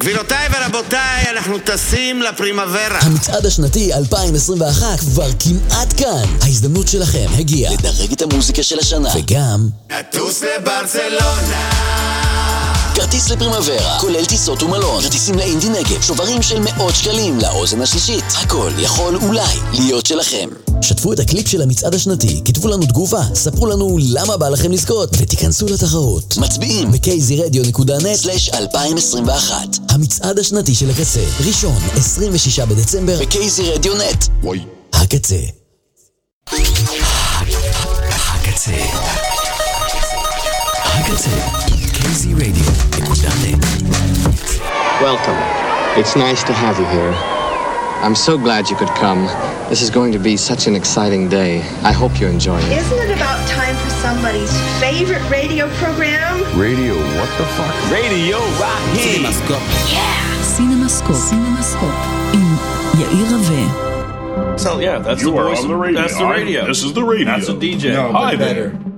גבירותיי ורבותיי, אנחנו טסים לפרימוורה. המצעד השנתי 2021 כבר כמעט כאן. ההזדמנות שלכם הגיעה לדרג את המוזיקה של השנה, וגם נטוס לברצלונה. כרטיס לפרימוורה, כולל טיסות ומלון, כרטיסים לאינדי נגב, שוברים של מאות שקלים לאוזן השלישית. הכל יכול אולי להיות שלכם. שתפו את הקליפ של המצעד השנתי, כתבו לנו תגובה, ספרו לנו למה בא לכם לזכות, ותיכנסו לתחרות. מצביעים ב-kzradio.net/2021. המצעד השנתי של הקצה, ראשון, 26 בדצמבר, ב-kzradio.net. הקצה. הקצה. הקצה. Welcome. It's nice to have you here. I'm so glad you could come. This is going to be such an exciting day. I hope you enjoy it. Isn't it about time for somebody's favorite radio program? Radio, what the fuck? Radio Rocky. CinemaScope. Yeah. CinemaScope. CinemaScope. In Yair Rave. So yeah, that's you the voice. On the radio. That's the radio. I, this is the radio. That's a DJ. No, Hi better. There.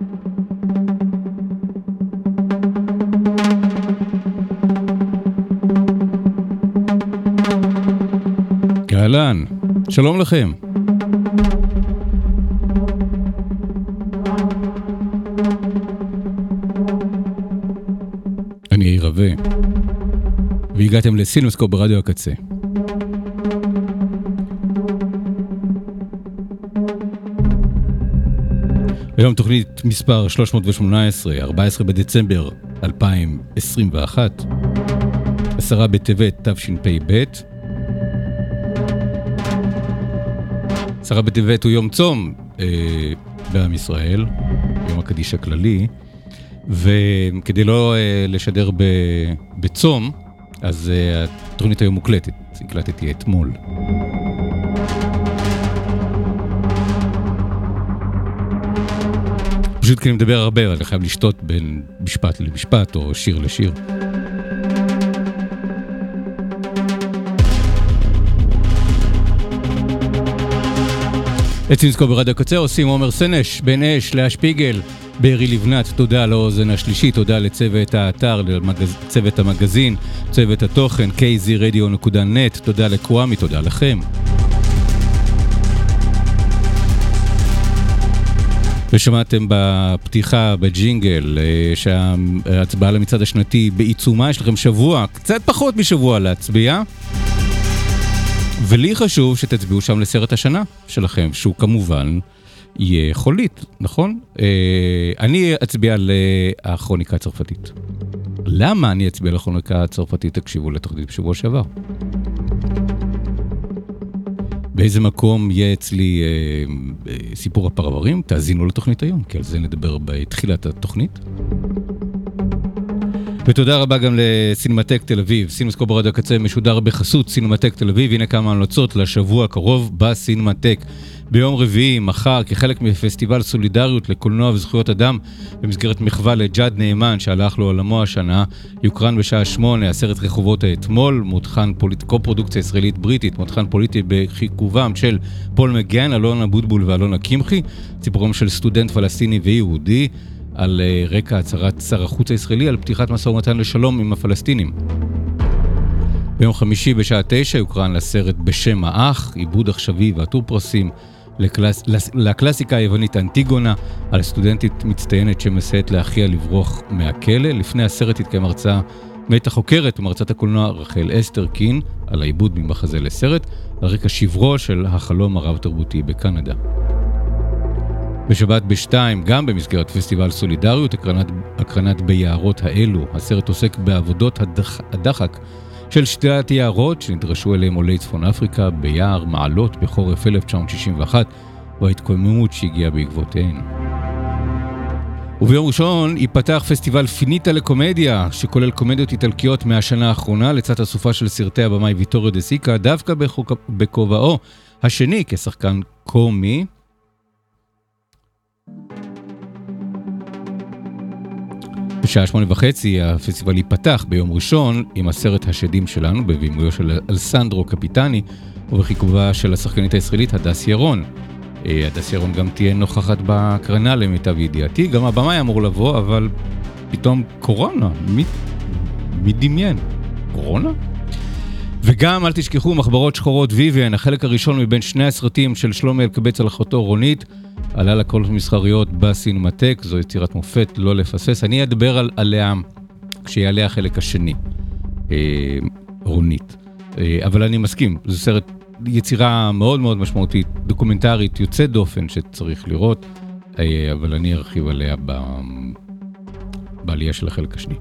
אהלן, שלום לכם. אני יאיר רווה, והגעתם לסינמסקופ ברדיו הקצה. היום תוכנית מספר 318, 14 בדצמבר 2021, 10 בטבת תשפ"ב, עשרה בטבת הוא יום צום אה, בעם ישראל, יום הקדיש הכללי, וכדי לא אה, לשדר ב, בצום, אז אה, התוכנית היום מוקלטת, הקלטתי אתמול. פשוט כי אני מדבר הרבה, אני חייב לשתות בין משפט למשפט או שיר לשיר. את סינסקו ברדיו קצר עושים עומר סנש, בן אש, לאה שפיגל, בארי לבנת, תודה לאוזן השלישית, תודה לצוות האתר, לצוות המגזין, צוות התוכן, kzradio.net, תודה לקוואמי, תודה לכם. ושמעתם בפתיחה, בג'ינגל, אה, שההצבעה למצעד השנתי בעיצומה, יש לכם שבוע, קצת פחות משבוע להצביע. ולי חשוב שתצביעו שם לסרט השנה שלכם, שהוא כמובן יהיה חולית, נכון? אה, אני אצביע על אה, הכרוניקה הצרפתית. למה אני אצביע על הכרוניקה הצרפתית? תקשיבו לתוכנית בשבוע שעבר. באיזה מקום יהיה אצלי אה, אה, סיפור הפרברים? תאזינו לתוכנית היום, כי על זה נדבר בתחילת התוכנית. ותודה רבה גם לסינמטק תל אביב, סינמסקופ ברדיו הקצה משודר בחסות סינמטק תל אביב, הנה כמה המלצות לשבוע הקרוב בסינמטק. ביום רביעי, מחר, כחלק מפסטיבל סולידריות לקולנוע וזכויות אדם, במסגרת מחווה לג'אד נאמן שהלך לעולמו השנה, יוקרן בשעה שמונה, הסרט רחובות האתמול, מותחן פוליט, קו-פרודוקציה ישראלית בריטית, מותחן פוליטי בכיכובם של פול מקגאן, אלונה אבוטבול ואלונה קמחי, סיפורם של סטודנט פלסטיני ויהודי. על אה, רקע הצהרת שר החוץ הישראלי על פתיחת משא ומתן לשלום עם הפלסטינים. ביום חמישי בשעה תשע יוקרן לסרט בשם האח, עיבוד עכשווי ועטור פרסים לקלאס, לקלאסיקה היוונית אנטיגונה, על סטודנטית מצטיינת שמסייעת לאחיה לברוח מהכלא. לפני הסרט התקיים הרצאה מאת החוקרת ומרצת הקולנוע רחל אסתר קין על העיבוד ממחזה לסרט, על רקע שברו של החלום הרב-תרבותי בקנדה. בשבת בשתיים, גם במסגרת פסטיבל סולידריות, הקרנת, הקרנת ביערות האלו. הסרט עוסק בעבודות הדח, הדחק של שתילת יערות שנדרשו אליהם עולי צפון אפריקה ביער מעלות בחורף 1961, וההתקוממות שהגיעה בעקבותיהן. וביום ראשון ייפתח פסטיבל פיניטה לקומדיה, שכולל קומדיות איטלקיות מהשנה האחרונה, לצד הסופה של סרטי הבמאי ויטוריו דה סיקה, דווקא בכובעו השני כשחקן קומי. בשעה שמונה וחצי הפסטיבל ייפתח ביום ראשון עם הסרט השדים שלנו בבימויו של אלסנדרו קפיטני ובחיכובה של השחקנית הישראלית הדס ירון. אה, הדס ירון גם תהיה נוכחת בהקרנה למיטב ידיעתי, גם הבמאי אמור לבוא, אבל פתאום קורונה, מי, מי דמיין? קורונה? וגם אל תשכחו מחברות שחורות ויויאן, החלק הראשון מבין שני הסרטים של שלומי אלקבץ על אחותו רונית, עלה לכל מסחריות בסינמטק, זו יצירת מופת, לא לפספס. אני אדבר על, עליה כשיעלה החלק השני, אה, רונית. אה, אבל אני מסכים, זה סרט, יצירה מאוד מאוד משמעותית, דוקומנטרית, יוצאת דופן שצריך לראות, אה, אבל אני ארחיב עליה ב... בעלייה של החלק השני.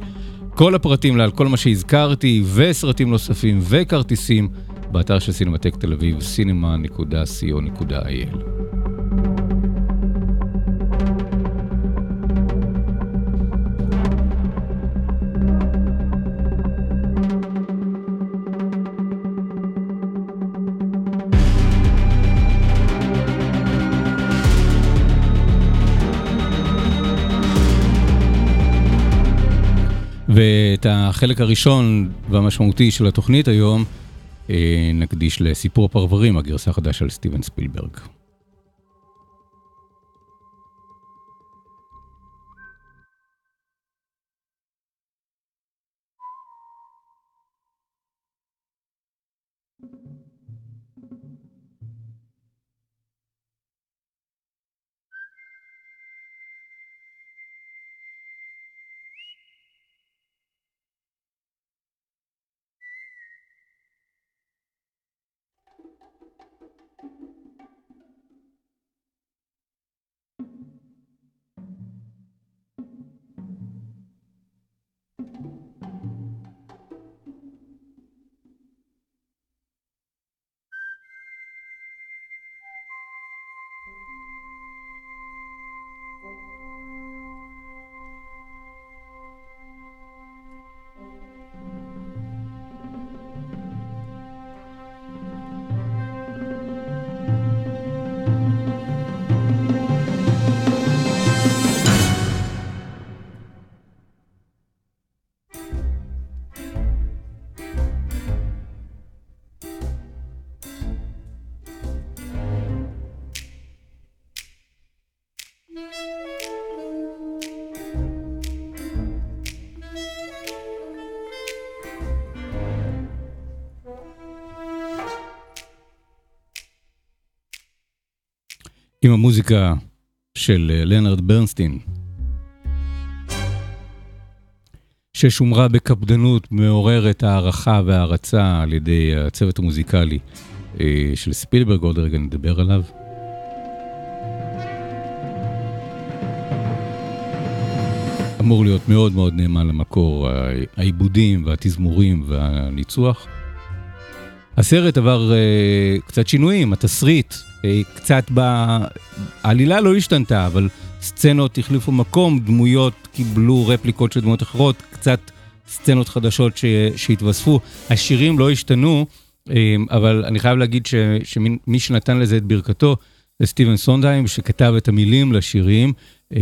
כל הפרטים על כל מה שהזכרתי, וסרטים נוספים, וכרטיסים, באתר של סינמטק תל אביב, cinema.co.il. ואת החלק הראשון והמשמעותי של התוכנית היום אה, נקדיש לסיפור הפרברים, הגרסה החדשה של סטיבן ספילברג. עם המוזיקה של אה, לנארד ברנסטין, ששומרה בקפדנות מעוררת הערכה והערצה על ידי הצוות המוזיקלי אה, של ספילברג, עוד רגע נדבר עליו. אמור להיות מאוד מאוד נאמן למקור, העיבודים והתזמורים והניצוח. הסרט עבר uh, קצת שינויים, התסריט, קצת ב... העלילה לא השתנתה, אבל סצנות החליפו מקום, דמויות קיבלו רפליקות של דמויות אחרות, קצת סצנות חדשות ש... שהתווספו. השירים לא השתנו, uh, אבל אני חייב להגיד ש... שמי שנתן לזה את ברכתו זה סטיבן סונדהיים, שכתב את המילים לשירים. Uh,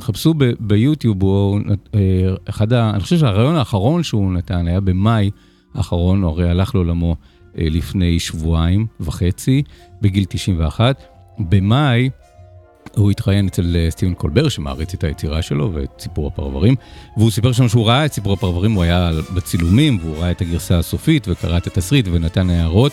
חפשו ב... ביוטיוב, הוא אחד ה... אני חושב שהרעיון האחרון שהוא נתן היה במאי. האחרון, הוא הרי הלך לעולמו אה, לפני שבועיים וחצי, בגיל 91. במאי הוא התראיין אצל אה, סטיבן קולבר, שמעריץ את היצירה שלו ואת סיפור הפרברים, והוא סיפר שם שהוא ראה את סיפור הפרברים, הוא היה בצילומים, והוא ראה את הגרסה הסופית, וקרא את התסריט ונתן הערות,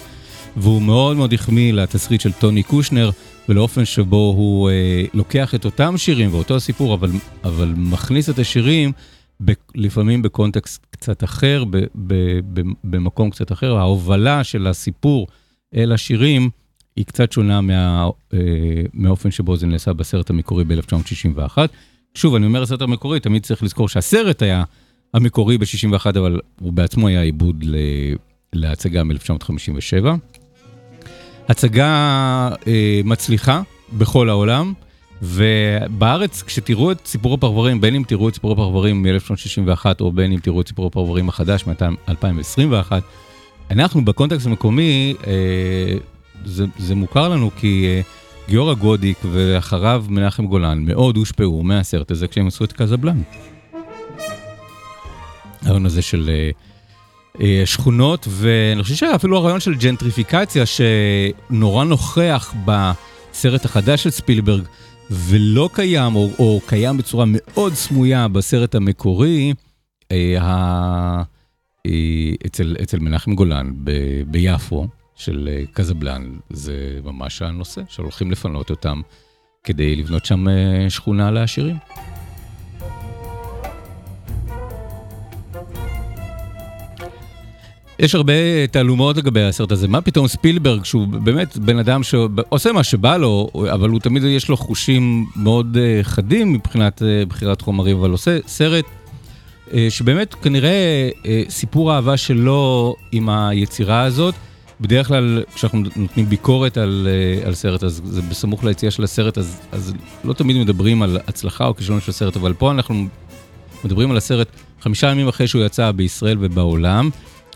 והוא מאוד מאוד החמיא לתסריט של טוני קושנר, ולאופן שבו הוא אה, לוקח את אותם שירים ואותו הסיפור, אבל, אבל מכניס את השירים לפעמים בקונטקסט קצת אחר, ב, ב, ב, במקום קצת אחר, ההובלה של הסיפור אל השירים היא קצת שונה מה, אה, מהאופן שבו זה נעשה בסרט המקורי ב-1961. שוב, אני אומר הסרט המקורי, תמיד צריך לזכור שהסרט היה המקורי ב-61, אבל הוא בעצמו היה עיבוד להצגה מ-1957. הצגה אה, מצליחה בכל העולם. ובארץ, כשתראו את סיפור הפרברים, בין אם תראו את סיפור הפרברים מ-1961, או בין אם תראו את סיפור הפרברים החדש מ-2021, אנחנו בקונטקסט המקומי, אה, זה, זה מוכר לנו כי אה, גיורא גודיק ואחריו מנחם גולן מאוד הושפעו מהסרט הזה כשהם עשו את קזבלן. הרעיון הזה של אה, אה, שכונות, ואני חושב שאפילו הרעיון של ג'נטריפיקציה, שנורא נוכח בסרט החדש של ספילברג, ולא קיים, או, או קיים בצורה מאוד סמויה בסרט המקורי, אה, ה, אה, אצל, אצל מנחם גולן ב, ביפו של אה, קזבלן, זה ממש הנושא, שהולכים לפנות אותם כדי לבנות שם אה, שכונה לעשירים. יש הרבה תעלומות לגבי הסרט הזה, מה פתאום ספילברג, שהוא באמת בן אדם שעושה מה שבא לו, אבל הוא תמיד יש לו חושים מאוד אה, חדים מבחינת אה, בחירת חומרים, אבל עושה סרט אה, שבאמת כנראה סיפור האהבה שלו עם היצירה הזאת, בדרך כלל כשאנחנו נותנים ביקורת על, על סרט, אז זה בסמוך ליציאה של הסרט, אז, אז לא תמיד מדברים על הצלחה או כישלון של הסרט, אבל פה אנחנו מדברים על הסרט חמישה ימים אחרי שהוא יצא בישראל ובעולם.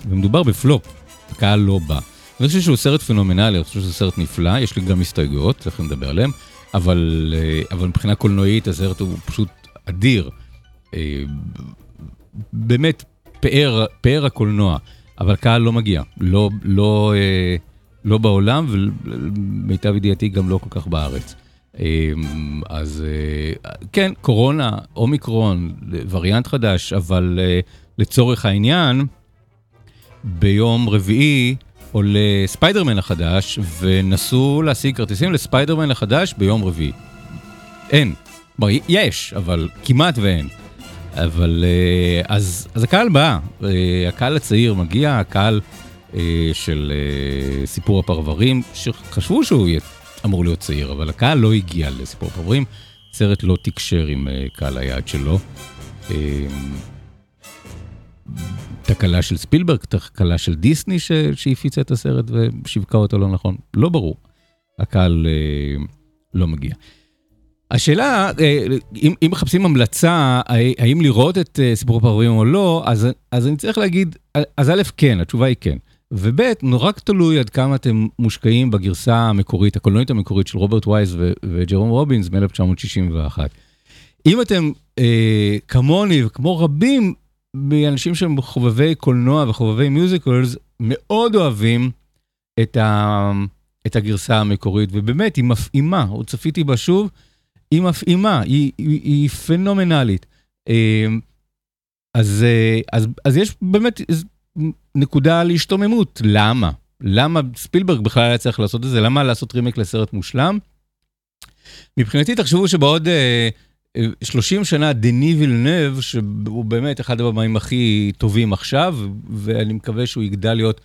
ומדובר בפלופ, הקהל לא בא. אני חושב שהוא סרט פנומנלי, אני חושב שזה סרט נפלא, יש לי גם הסתייגויות, צריך לדבר עליהן, אבל, אה, אבל מבחינה קולנועית הסרט הוא פשוט אדיר. אה, באמת פאר, פאר הקולנוע, אבל קהל לא מגיע, לא, לא, אה, לא בעולם ולמיטב ידיעתי גם לא כל כך בארץ. אז כן, קורונה, אומיקרון, וריאנט חדש, אבל לצורך העניין, ביום רביעי עולה ספיידרמן החדש, ונסו להשיג כרטיסים לספיידרמן החדש ביום רביעי. אין. כלומר, יש, אבל כמעט ואין. אבל אה, אז, אז הקהל בא, אה, הקהל הצעיר מגיע, הקהל אה, של סיפור הפרברים, שחשבו שהוא יהיה אמור להיות צעיר, אבל הקהל לא הגיע לסיפור הפרברים, סרט לא תקשר עם קהל היעד שלו. תקלה של ספילברג, תקלה של דיסני ש... שהפיצה את הסרט ושיווקה אותו לא נכון, לא ברור. הקהל אה, לא מגיע. השאלה, אה, אם, אם מחפשים המלצה, האם לראות את אה, סיפור הפרברים או לא, אז, אז אני צריך להגיד, אז א', כן, התשובה היא כן. וב', נורא תלוי עד כמה אתם מושקעים בגרסה המקורית, הקולנועית המקורית של רוברט וייז ו- וג'רום רובינס מ-1961. אם אתם אה, כמוני וכמו רבים מאנשים שהם חובבי קולנוע וחובבי מיוזיקלס, מאוד אוהבים את, ה, את הגרסה המקורית, ובאמת, היא מפעימה, עוד צפיתי בה שוב, היא מפעימה, היא, היא, היא פנומנלית. אמ, אז, אז, אז יש באמת נקודה להשתוממות, למה? למה ספילברג בכלל היה צריך לעשות את זה? למה לעשות רימק לסרט מושלם? מבחינתי תחשבו שבעוד 30 שנה דני וילנב, שהוא באמת אחד הבמאים הכי טובים עכשיו, ואני מקווה שהוא יגדל להיות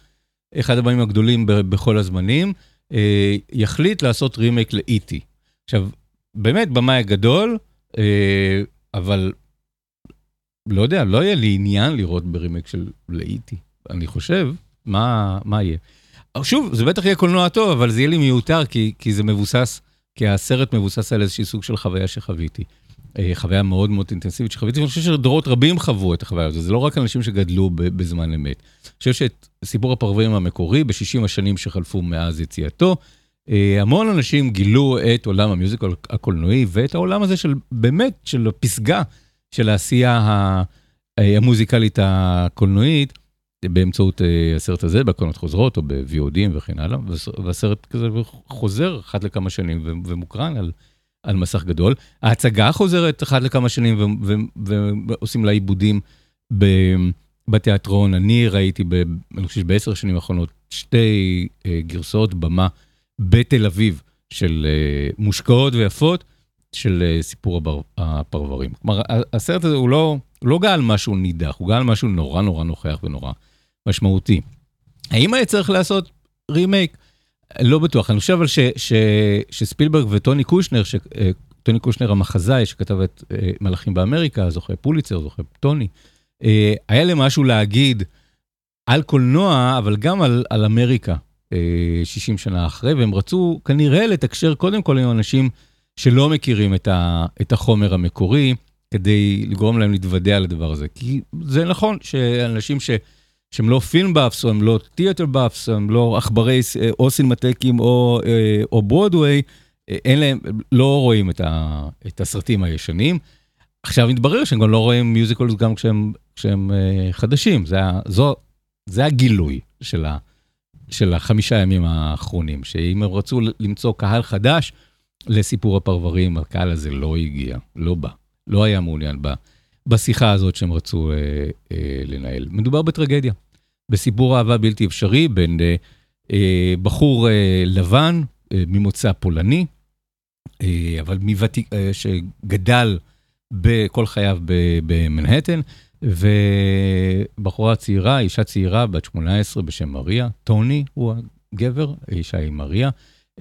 אחד הבמאים הגדולים בכל הזמנים, אה, יחליט לעשות רימייק לאיטי. עכשיו, באמת במאי הגדול, אה, אבל לא יודע, לא יהיה לי עניין לראות ברימייק של לאיטי. אני חושב, מה, מה יהיה? שוב, זה בטח יהיה קולנוע טוב, אבל זה יהיה לי מיותר, כי, כי זה מבוסס, כי הסרט מבוסס על איזשהי סוג של חוויה שחוויתי. אה, חוויה מאוד מאוד אינטנסיבית שחוויתי, ואני חושב שדורות רבים חוו את החוויה הזאת, זה לא רק אנשים שגדלו בזמן אמת. אני חושב שאת סיפור הפרברים המקורי, ב-60 השנים שחלפו מאז יציאתו, אה, המון אנשים גילו את עולם המיוזיקל הקולנועי ואת העולם הזה של באמת, של הפסגה של העשייה אה, המוזיקלית הקולנועית, באמצעות הסרט הזה, בהקרנות חוזרות או ב-VODים וכן הלאה, והסרט כזה חוזר אחת לכמה שנים ומוקרן על... על מסך גדול. ההצגה חוזרת אחת לכמה שנים ועושים לה עיבודים בתיאטרון. אני ראיתי, ב, אני חושב שבעשר השנים האחרונות, שתי uh, גרסאות במה בתל אביב של uh, מושקעות ויפות של uh, סיפור הבר, הפרברים. כלומר, הסרט הזה הוא לא, הוא לא גל משהו נידח, הוא גל משהו נורא נורא נוכח ונורא משמעותי. האם היה צריך לעשות רימייק? לא בטוח, אני חושב אבל ש, ש, שספילברג וטוני קושנר, ש, אה, טוני קושנר המחזאי שכתב את אה, מלאכים באמריקה, זוכה פוליצר, זוכה טוני, אה, היה להם משהו להגיד על קולנוע, אבל גם על, על אמריקה 60 שנה אחרי, והם רצו כנראה לתקשר קודם כל עם אנשים שלא מכירים את, ה, את החומר המקורי, כדי לגרום להם להתוודע לדבר הזה. כי זה נכון שאנשים ש... שהם לא film buffs, או הם לא theater buffs, הם לא עכברי אה, או סינמטקים או, אה, או ברודוויי, אה, אין להם, לא רואים את, ה, את הסרטים הישנים. עכשיו מתברר שהם גם לא רואים מיוזיקלס גם כשהם שהם uh, חדשים, זה, זו, זה הגילוי של, ה, של החמישה ימים האחרונים, שאם הם רצו למצוא קהל חדש לסיפור הפרברים, הקהל הזה לא הגיע, לא בא, לא היה מעוניין בה, בשיחה הזאת שהם רצו uh, uh, לנהל. מדובר בטרגדיה, בסיפור אהבה בלתי אפשרי בין uh, uh, בחור uh, לבן uh, ממוצא פולני, uh, אבל מוותיק, uh, שגדל בכל חייו במנהטן, ובחורה צעירה, אישה צעירה בת 18 בשם מריה, טוני הוא הגבר, האישה היא מריה,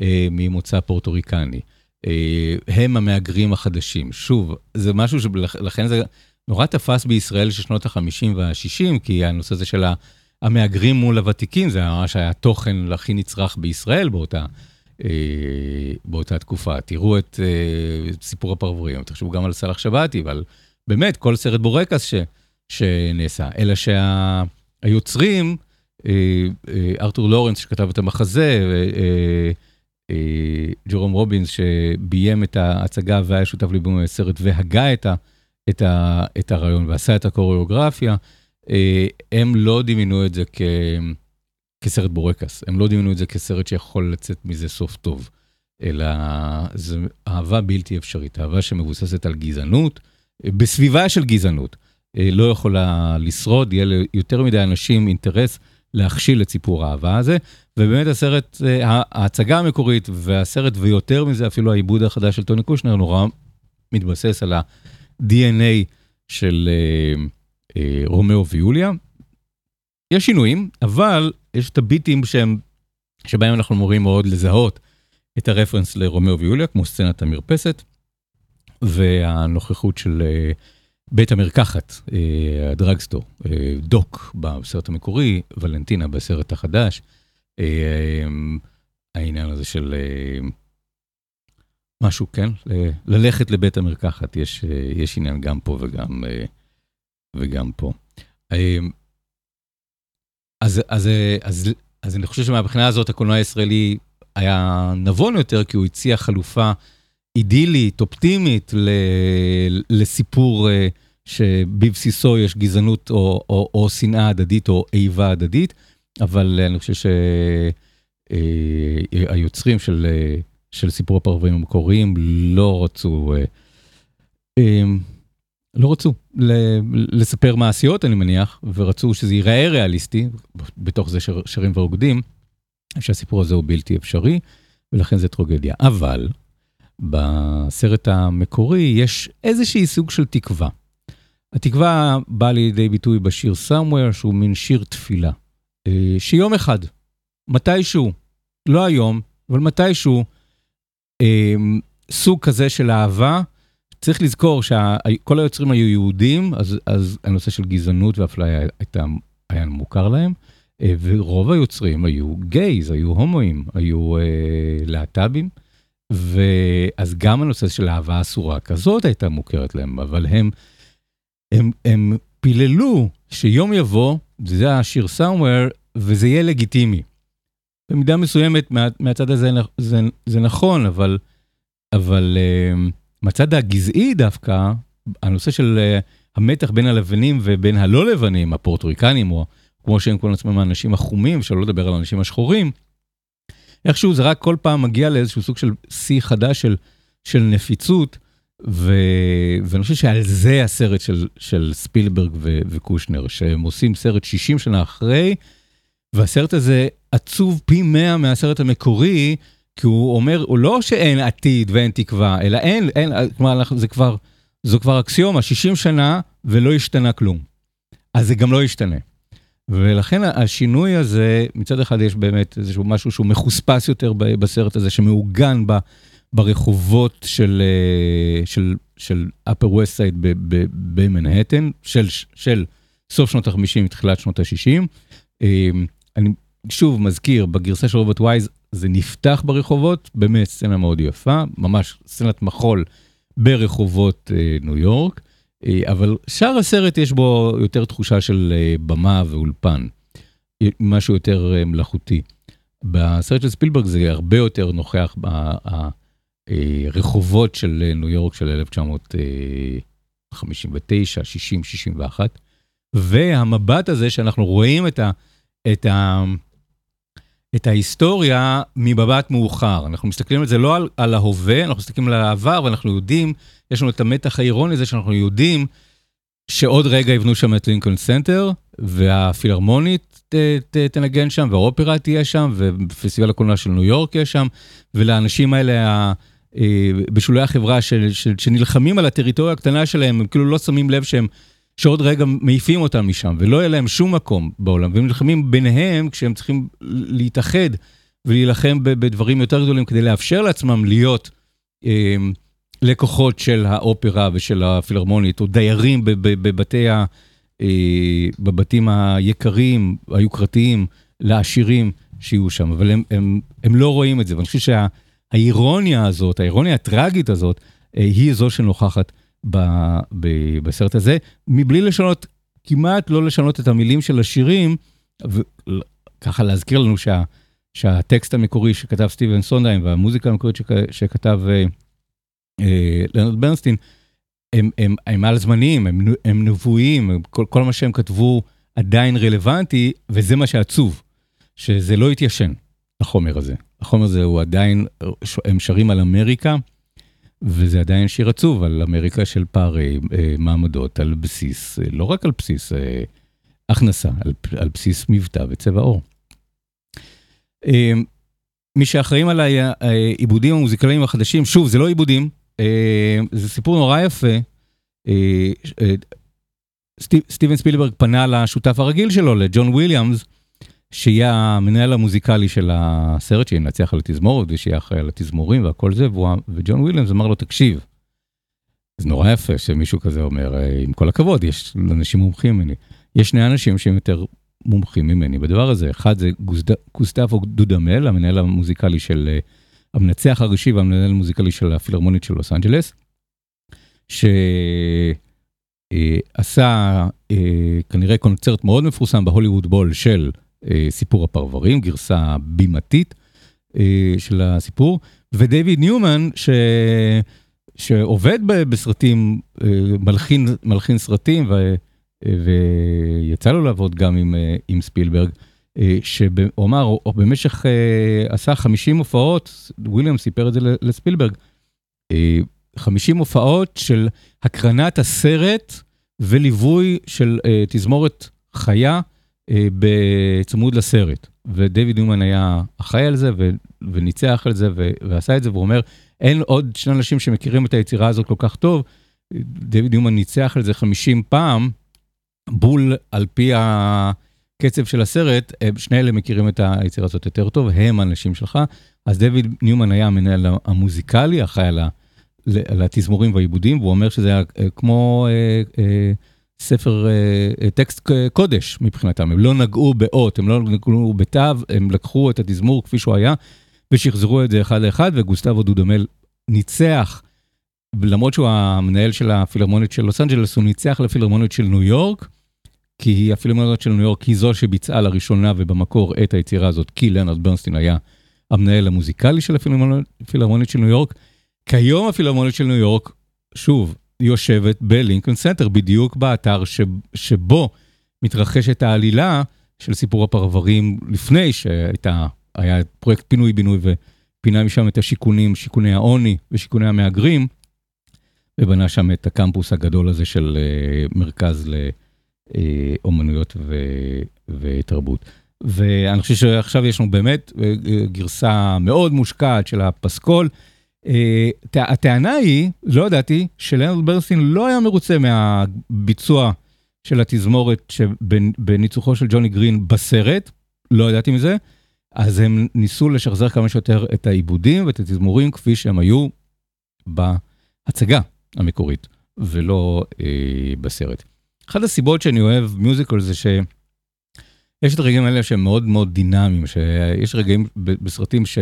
אה, ממוצא פורטוריקני. אה, הם המהגרים החדשים. שוב, זה משהו שלכן זה נורא תפס בישראל של שנות ה-50 וה-60, כי הנושא הזה של המהגרים מול הוותיקים, זה ממש היה תוכן הכי נצרך בישראל באותה, אה, באותה תקופה. תראו את סיפור הפרברים, תחשבו גם על סאלח שבתי, אבל באמת, כל סרט בורקס ש... שנעשה, אלא שהיוצרים, אה, אה, ארתור לורנס שכתב את המחזה, אה, ג'רום רובינס שביים את ההצגה והיה שותף לבימוי הסרט והגה את, ה, את, ה, את הרעיון ועשה את הקוריאוגרפיה, הם לא דמיינו את זה כ, כסרט בורקס, הם לא דמיינו את זה כסרט שיכול לצאת מזה סוף טוב, אלא זו אהבה בלתי אפשרית, אהבה שמבוססת על גזענות, בסביבה של גזענות. אה, לא יכולה לשרוד, יהיה ליותר מדי אנשים אינטרס להכשיל את סיפור האהבה הזה. ובאמת הסרט, אה, ההצגה המקורית והסרט, ויותר מזה אפילו העיבוד החדש של טוני קושנר, נורא מתבסס על ה-DNA של אה, אה, רומאו ויוליה. יש שינויים, אבל יש את הביטים שהם, שבהם אנחנו אמורים מאוד לזהות את הרפרנס לרומאו ויוליה, כמו סצנת המרפסת, והנוכחות של... אה, בית המרקחת, אה, ה drugstore, אה, דוק בסרט המקורי, ולנטינה בסרט החדש. אה, העניין הזה של משהו, כן? ללכת לבית המרקחת, יש, יש עניין גם פה וגם, וגם פה. אז, אז, אז, אז אני חושב שמהבחינה הזאת הקולנוע הישראלי היה נבון יותר, כי הוא הציע חלופה אידילית, אופטימית, לסיפור שבבסיסו יש גזענות או, או, או שנאה הדדית או איבה הדדית, אבל אני חושב שהיוצרים של, של סיפור הפרברים המקוריים לא רצו, לא רצו לספר מעשיות, אני מניח, ורצו שזה ייראה ריאליסטי, בתוך זה שרים ורוקדים, שהסיפור הזה הוא בלתי אפשרי, ולכן זה טרוגדיה. אבל בסרט המקורי יש איזושהי סוג של תקווה. התקווה באה לידי ביטוי בשיר Somewhere, שהוא מין שיר תפילה. אה, שיום אחד, מתישהו, לא היום, אבל מתישהו, אה, סוג כזה של אהבה, צריך לזכור שכל היוצרים היו יהודים, אז, אז הנושא של גזענות ואפליה הייתה, היה מוכר להם, אה, ורוב היוצרים היו גייז, היו הומואים, היו אה, להט"בים, ואז גם הנושא של אהבה אסורה כזאת הייתה מוכרת להם, אבל הם... הם, הם פיללו שיום יבוא, זה השיר סאומר, וזה יהיה לגיטימי. במידה מסוימת מה, מהצד הזה זה, זה נכון, אבל, אבל uh, מהצד הגזעי דווקא, הנושא של uh, המתח בין הלבנים ובין הלא לבנים, הפורטוריקנים, או כמו שהם קוראים לעצמם האנשים החומים, שלא לדבר על האנשים השחורים, איכשהו זה רק כל פעם מגיע לאיזשהו סוג של שיא חדש של, של נפיצות. ו... ואני חושב שעל זה הסרט של, של ספילברג ו... וקושנר, שהם עושים סרט 60 שנה אחרי, והסרט הזה עצוב פי 100 מהסרט המקורי, כי הוא אומר, הוא לא שאין עתיד ואין תקווה, אלא אין, אין, כלומר, זה כבר, זו כבר אקסיומה, 60 שנה ולא השתנה כלום. אז זה גם לא ישתנה. ולכן השינוי הזה, מצד אחד יש באמת איזשהו משהו שהוא מחוספס יותר בסרט הזה, שמעוגן ב... ברחובות של, אה, של, של upper west side במנהטן, של, של סוף שנות ה-50, תחילת שנות ה-60. אה, אני שוב מזכיר, בגרסה של רוברט וייז זה נפתח ברחובות, באמת סצנה מאוד יפה, ממש סצנת מחול ברחובות אה, ניו יורק, אבל שאר הסרט יש בו יותר תחושה של במה ואולפן, משהו יותר מלאכותי. בסרט של ספילברג זה הרבה יותר נוכח אה, רחובות של ניו יורק של 1959, 60, 61, והמבט הזה שאנחנו רואים את, ה, את, ה, את ההיסטוריה ממבט מאוחר. אנחנו מסתכלים על זה לא על, על ההווה, אנחנו מסתכלים על העבר ואנחנו יודעים, יש לנו את המתח האירוני הזה שאנחנו יודעים שעוד רגע יבנו שם את לינקולן סנטר, והפילהרמונית ת, ת, תנגן שם, והאופרה תהיה שם, ופסטיבל הקולנוע של ניו יורק יהיה שם, ולאנשים האלה, ה, אה, בשולי החברה ש, ש, שנלחמים על הטריטוריה הקטנה שלהם, הם כאילו לא שמים לב שהם, שעוד רגע מעיפים אותם משם, ולא יהיה להם שום מקום בעולם, והם נלחמים ביניהם כשהם צריכים להתאחד ולהילחם בדברים יותר גדולים כדי לאפשר לעצמם להיות אה, לקוחות של האופרה ושל הפילהרמונית, או דיירים בבתי ה... אה, בבתים היקרים, היוקרתיים, לעשירים שיהיו שם, אבל הם, הם, הם לא רואים את זה, ואני חושב שהאירוניה הזאת, האירוניה הטראגית הזאת, אה, היא זו שנוכחת ב, ב, בסרט הזה, מבלי לשנות, כמעט לא לשנות את המילים של השירים, וככה להזכיר לנו שה, שהטקסט המקורי שכתב סטיבן סונדהיים והמוזיקה המקורית שכ, שכתב אה, אה, לנרד ברנסטין, הם, הם, הם על זמניים, הם, הם נבואיים, כל, כל מה שהם כתבו עדיין רלוונטי, וזה מה שעצוב, שזה לא התיישן, החומר הזה. החומר הזה הוא עדיין, הם שרים על אמריקה, וזה עדיין שיר עצוב על אמריקה של פערי אה, מעמדות, על בסיס, אה, לא רק על בסיס אה, הכנסה, על, על בסיס מבטא וצבע עור. אה, מי שאחראים על העיבודים המוזיקליים החדשים, שוב, זה לא עיבודים, אה, זה סיפור נורא יפה. אה, אה, סטיבן ספילברג פנה לשותף הרגיל שלו, לג'ון וויליאמס, שיהיה המנהל המוזיקלי של הסרט, שינצח על התזמורת ושיהיה אחראי על התזמורים והכל זה, וג'ון וויליאמס אמר לו, תקשיב, זה נורא יפה שמישהו כזה אומר, עם כל הכבוד, יש אנשים מומחים ממני. יש שני אנשים שהם יותר מומחים ממני בדבר הזה. אחד זה גוסטבו דודמל, המנהל המוזיקלי של המנצח הראשי והמנהל המוזיקלי של הפילהרמונית של לוס אנג'לס, שעשה אה, כנראה קונצרט מאוד מפורסם בהוליווד בול של אה, סיפור הפרברים, גרסה בימתית אה, של הסיפור, ודייוויד ניומן, ש... שעובד בסרטים, מלחין, מלחין סרטים, ו... ויצא לו לעבוד גם עם, עם ספילברג. אה, שהוא אמר, הוא במשך, אה, עשה 50 הופעות, וויליאם סיפר את זה לספילברג, 50 אה, הופעות של הקרנת הסרט וליווי של תזמורת חיה בצמוד לסרט. ודייוויד ניומן היה אחראי על זה וניצח על זה ועשה את זה, והוא אומר, אין עוד שני אנשים שמכירים את היצירה הזאת כל כך טוב. דייוויד ניומן ניצח על זה 50 פעם, בול על פי. הקצב של הסרט, שני אלה מכירים את היצירה הזאת יותר טוב, הם האנשים שלך. אז דויד ניומן היה המנהל המוזיקלי, אחראי על התזמורים והעיבודים, והוא אומר שזה היה אה, כמו אה, אה, ספר, אה, אה, טקסט קודש מבחינתם. הם לא נגעו באות, הם לא נגעו בתו, הם לקחו את התזמור כפי שהוא היה, ושחזרו את זה אחד לאחד, וגוסטבו דודמל ניצח. למרות שהוא המנהל של הפילהרמונית של לוס אנג'לס, הוא ניצח לפילהרמונית של ניו יורק. כי הפילהרמונית של ניו יורק היא זו שביצעה לראשונה ובמקור את היצירה הזאת, כי לנרד ברנסטיין היה המנהל המוזיקלי של הפילהרמונית של ניו יורק. כיום הפילהרמונית של ניו יורק, שוב, יושבת בלינקולן סנטר, בדיוק באתר ש, שבו מתרחשת העלילה של סיפור הפרברים לפני שהייתה, היה פרויקט פינוי-בינוי ופינה משם את השיכונים, שיכוני העוני ושיכוני המהגרים, ובנה שם את הקמפוס הגדול הזה של uh, מרכז ל... אה, ו, ותרבות. ואני חושב שעכשיו יש לנו באמת אה, גרסה מאוד מושקעת של הפסקול. אה, הטענה היא, לא ידעתי, שלנרד ברסטין לא היה מרוצה מהביצוע של התזמורת שבניצוחו של ג'וני גרין בסרט, לא ידעתי מזה, אז הם ניסו לשחזר כמה שיותר את העיבודים ואת התזמורים כפי שהם היו בהצגה המקורית, ולא אה, בסרט. אחת הסיבות שאני אוהב מיוזיקל זה שיש את הרגעים האלה שהם מאוד מאוד דינמיים, שיש רגעים בסרטים ש,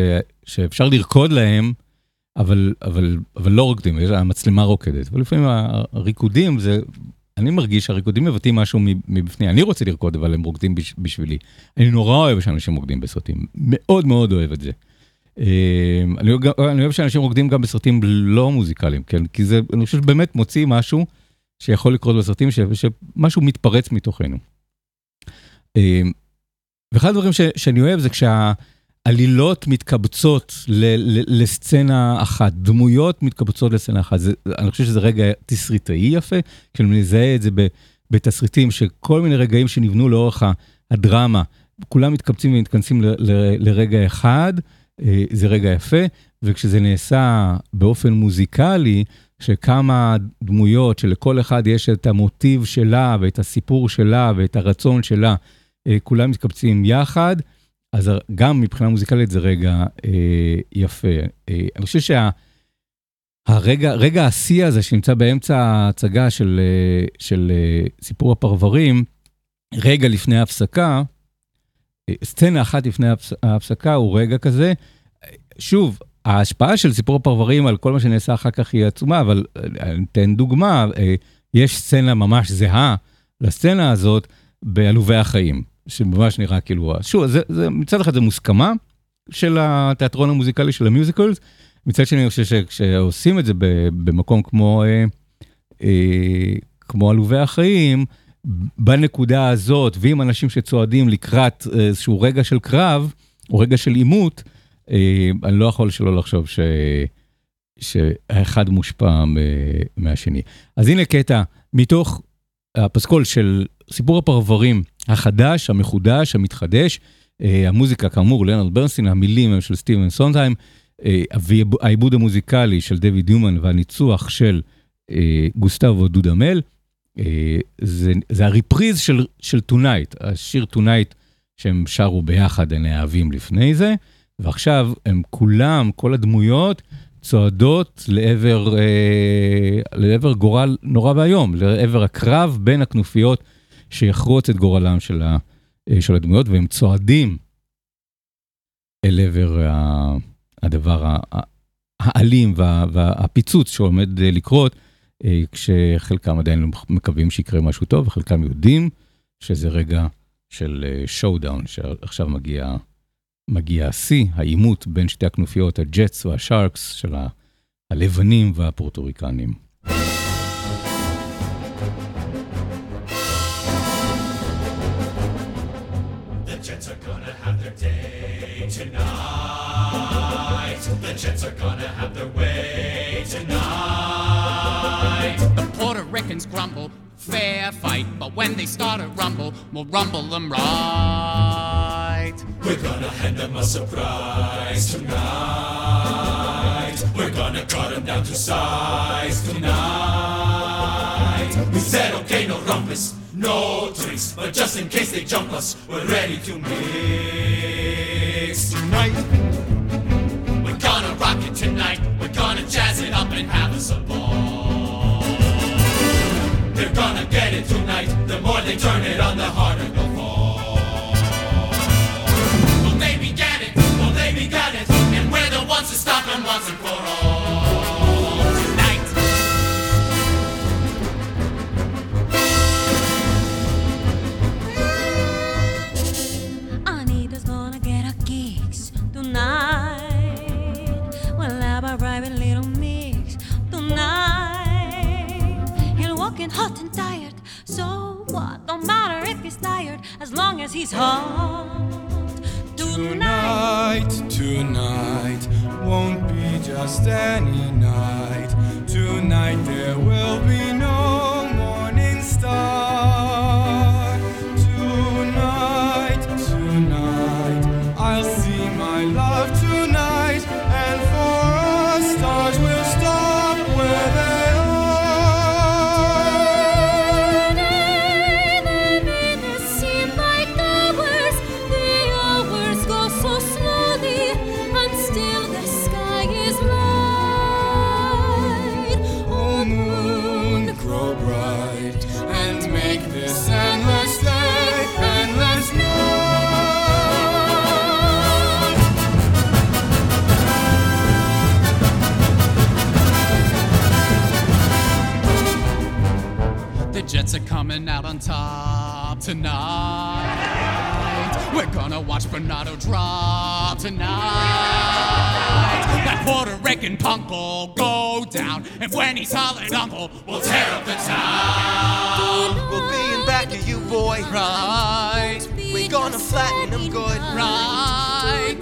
שאפשר לרקוד להם, אבל, אבל, אבל לא רוקדים, המצלמה רוקדת. ולפעמים הריקודים זה, אני מרגיש שהריקודים מבטאים משהו מבפנים. אני רוצה לרקוד, אבל הם רוקדים בשבילי. אני נורא אוהב שאנשים רוקדים בסרטים, מאוד מאוד אוהב את זה. אה, אני, אני אוהב שאנשים רוקדים גם בסרטים לא מוזיקליים, כן? כי זה, אני חושב שבאמת מוציא משהו. שיכול לקרות בסרטים, ש, שמשהו מתפרץ מתוכנו. אה, ואחד הדברים ש, שאני אוהב זה כשהעלילות מתקבצות ל, ל, לסצנה אחת, דמויות מתקבצות לסצנה אחת. זה, אני חושב שזה רגע תסריטאי יפה, כשאני מזהה את זה בתסריטים, שכל מיני רגעים שנבנו לאורך הדרמה, כולם מתקבצים ומתכנסים ל, ל, לרגע אחד, אה, זה רגע יפה, וכשזה נעשה באופן מוזיקלי, שכמה דמויות שלכל אחד יש את המוטיב שלה ואת הסיפור שלה ואת הרצון שלה, אה, כולם מתקבצים יחד, אז גם מבחינה מוזיקלית זה רגע אה, יפה. אה, אני חושב שהרגע, רגע השיא הזה שנמצא באמצע ההצגה של, אה, של אה, סיפור הפרברים, רגע לפני ההפסקה, אה, סצנה אחת לפני ההפסקה הוא רגע כזה. שוב, ההשפעה של סיפור הפרברים על כל מה שנעשה אחר כך היא עצומה, אבל אני אתן דוגמה, יש סצנה ממש זהה לסצנה הזאת בעלובי החיים, שממש נראה כאילו, שוב, זה, זה, מצד אחד זה מוסכמה של התיאטרון המוזיקלי של המיוזיקלס, מצד שני אני חושב שכשעושים את זה במקום כמו, אה, אה, כמו עלובי החיים, בנקודה הזאת, ועם אנשים שצועדים לקראת איזשהו רגע של קרב, או רגע של עימות, אה, אני לא יכול שלא לחשוב ש... שהאחד מושפע מהשני. אז הנה קטע מתוך הפסקול של סיפור הפרברים החדש, המחודש, המתחדש. אה, המוזיקה כאמור, לנרד ברנסטין, המילים הם של סטיבן סונטהיים, אה, העיבוד המוזיקלי של דויד ניומן והניצוח של גוסטבו דודמל. זה, זה ה reprise של, של Tonight, השיר Tonight שהם שרו ביחד, המאהבים לפני זה. ועכשיו הם כולם, כל הדמויות, צועדות לעבר, אה, לעבר גורל נורא ואיום, לעבר הקרב בין הכנופיות שיחרוץ את גורלם של, ה, אה, של הדמויות, והם צועדים אל עבר ה, הדבר האלים וה, והפיצוץ שעומד אה, לקרות, אה, כשחלקם עדיין לא מקווים שיקרה משהו טוב, וחלקם יודעים שזה רגע של showdown שעכשיו מגיע. מגיע השיא, העימות בין שתי הכנופיות, הג'טס והשארקס של הלבנים והפורטוריקנים. Jets are gonna have their way tonight. The Puerto Ricans grumble, fair fight, but when they start a rumble, we'll rumble them right. We're gonna hand them a surprise tonight. We're gonna cut them down to size tonight. We said, okay, no rumpus, no drinks, but just in case they jump us, we're ready to mix tonight. Tonight. We're gonna jazz it up and have us a ball. They're gonna get it tonight. The more they turn it on, the harder they'll long as he's hot. Tonight, tonight won't be just any night. Tonight there will be no morning star. Coming out on top tonight. We're gonna watch Bernardo drop tonight. That Puerto Rican punk will go down. And when he's hollering uncle, we'll tear up the town. We'll be in back of you, boy. Right, We're gonna flatten them good. right.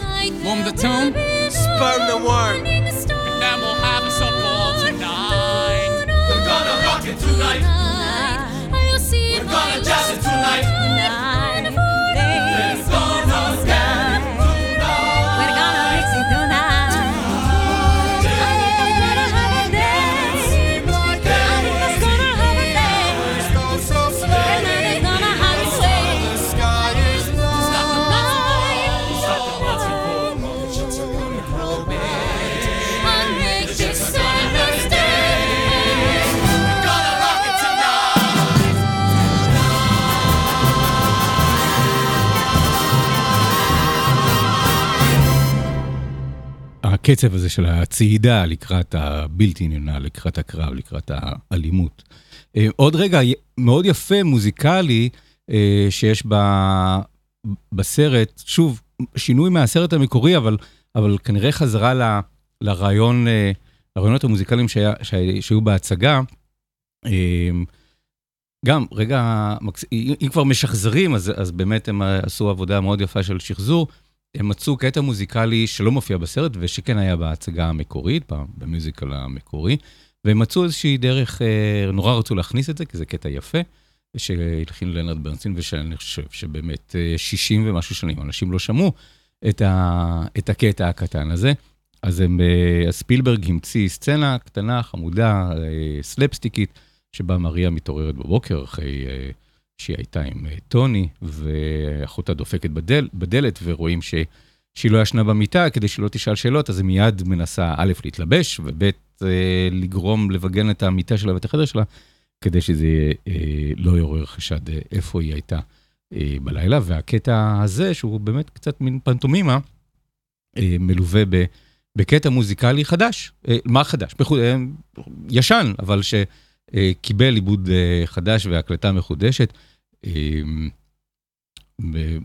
Womb the tomb, Sperm the worm. and then we'll have us a ball tonight. We're gonna rock it tonight. הקצב הזה של הצעידה לקראת הבלתי עניונה, לקראת הקרב, לקראת האלימות. אה, עוד רגע מאוד יפה מוזיקלי אה, שיש ב, בסרט, שוב, שינוי מהסרט המקורי, אבל, אבל כנראה חזרה ל, לרעיון, אה, לרעיונות המוזיקליים שהיה, שהיה, שהיו בהצגה. גם, רגע, אם כבר משחזרים, אז, אז באמת הם עשו עבודה מאוד יפה של שחזור. הם מצאו קטע מוזיקלי שלא מופיע בסרט ושכן היה בהצגה המקורית, במיוזיקל המקורי, והם מצאו איזושהי דרך, אה, נורא רצו להכניס את זה, כי זה קטע יפה, שהלחין לנרד ברנסין, ושאני חושב שבאמת אה, 60 ומשהו שנים אנשים לא שמעו את, ה, את הקטע הקטן הזה. אז הם, אה, ספילברג המציא סצנה קטנה, חמודה, אה, סלפסטיקית, שבה מריה מתעוררת בבוקר אחרי אה, שהיא הייתה עם אה, טוני, ואחותה דופקת בדל, בדלת, ורואים ש, שהיא לא ישנה במיטה כדי שלא תשאל שאלות, אז היא מיד מנסה א', להתלבש, וב', אה, לגרום לבגן את המיטה שלה ואת החדר שלה, כדי שזה אה, לא יעורר חשד אה, איפה היא הייתה אה, בלילה. והקטע הזה, שהוא באמת קצת מין פנטומימה, אה, מלווה ב... בקטע מוזיקלי חדש. אה, מה חדש? מחו- אה, ישן, אבל שקיבל עיבוד אה, חדש והקלטה מחודשת. אה,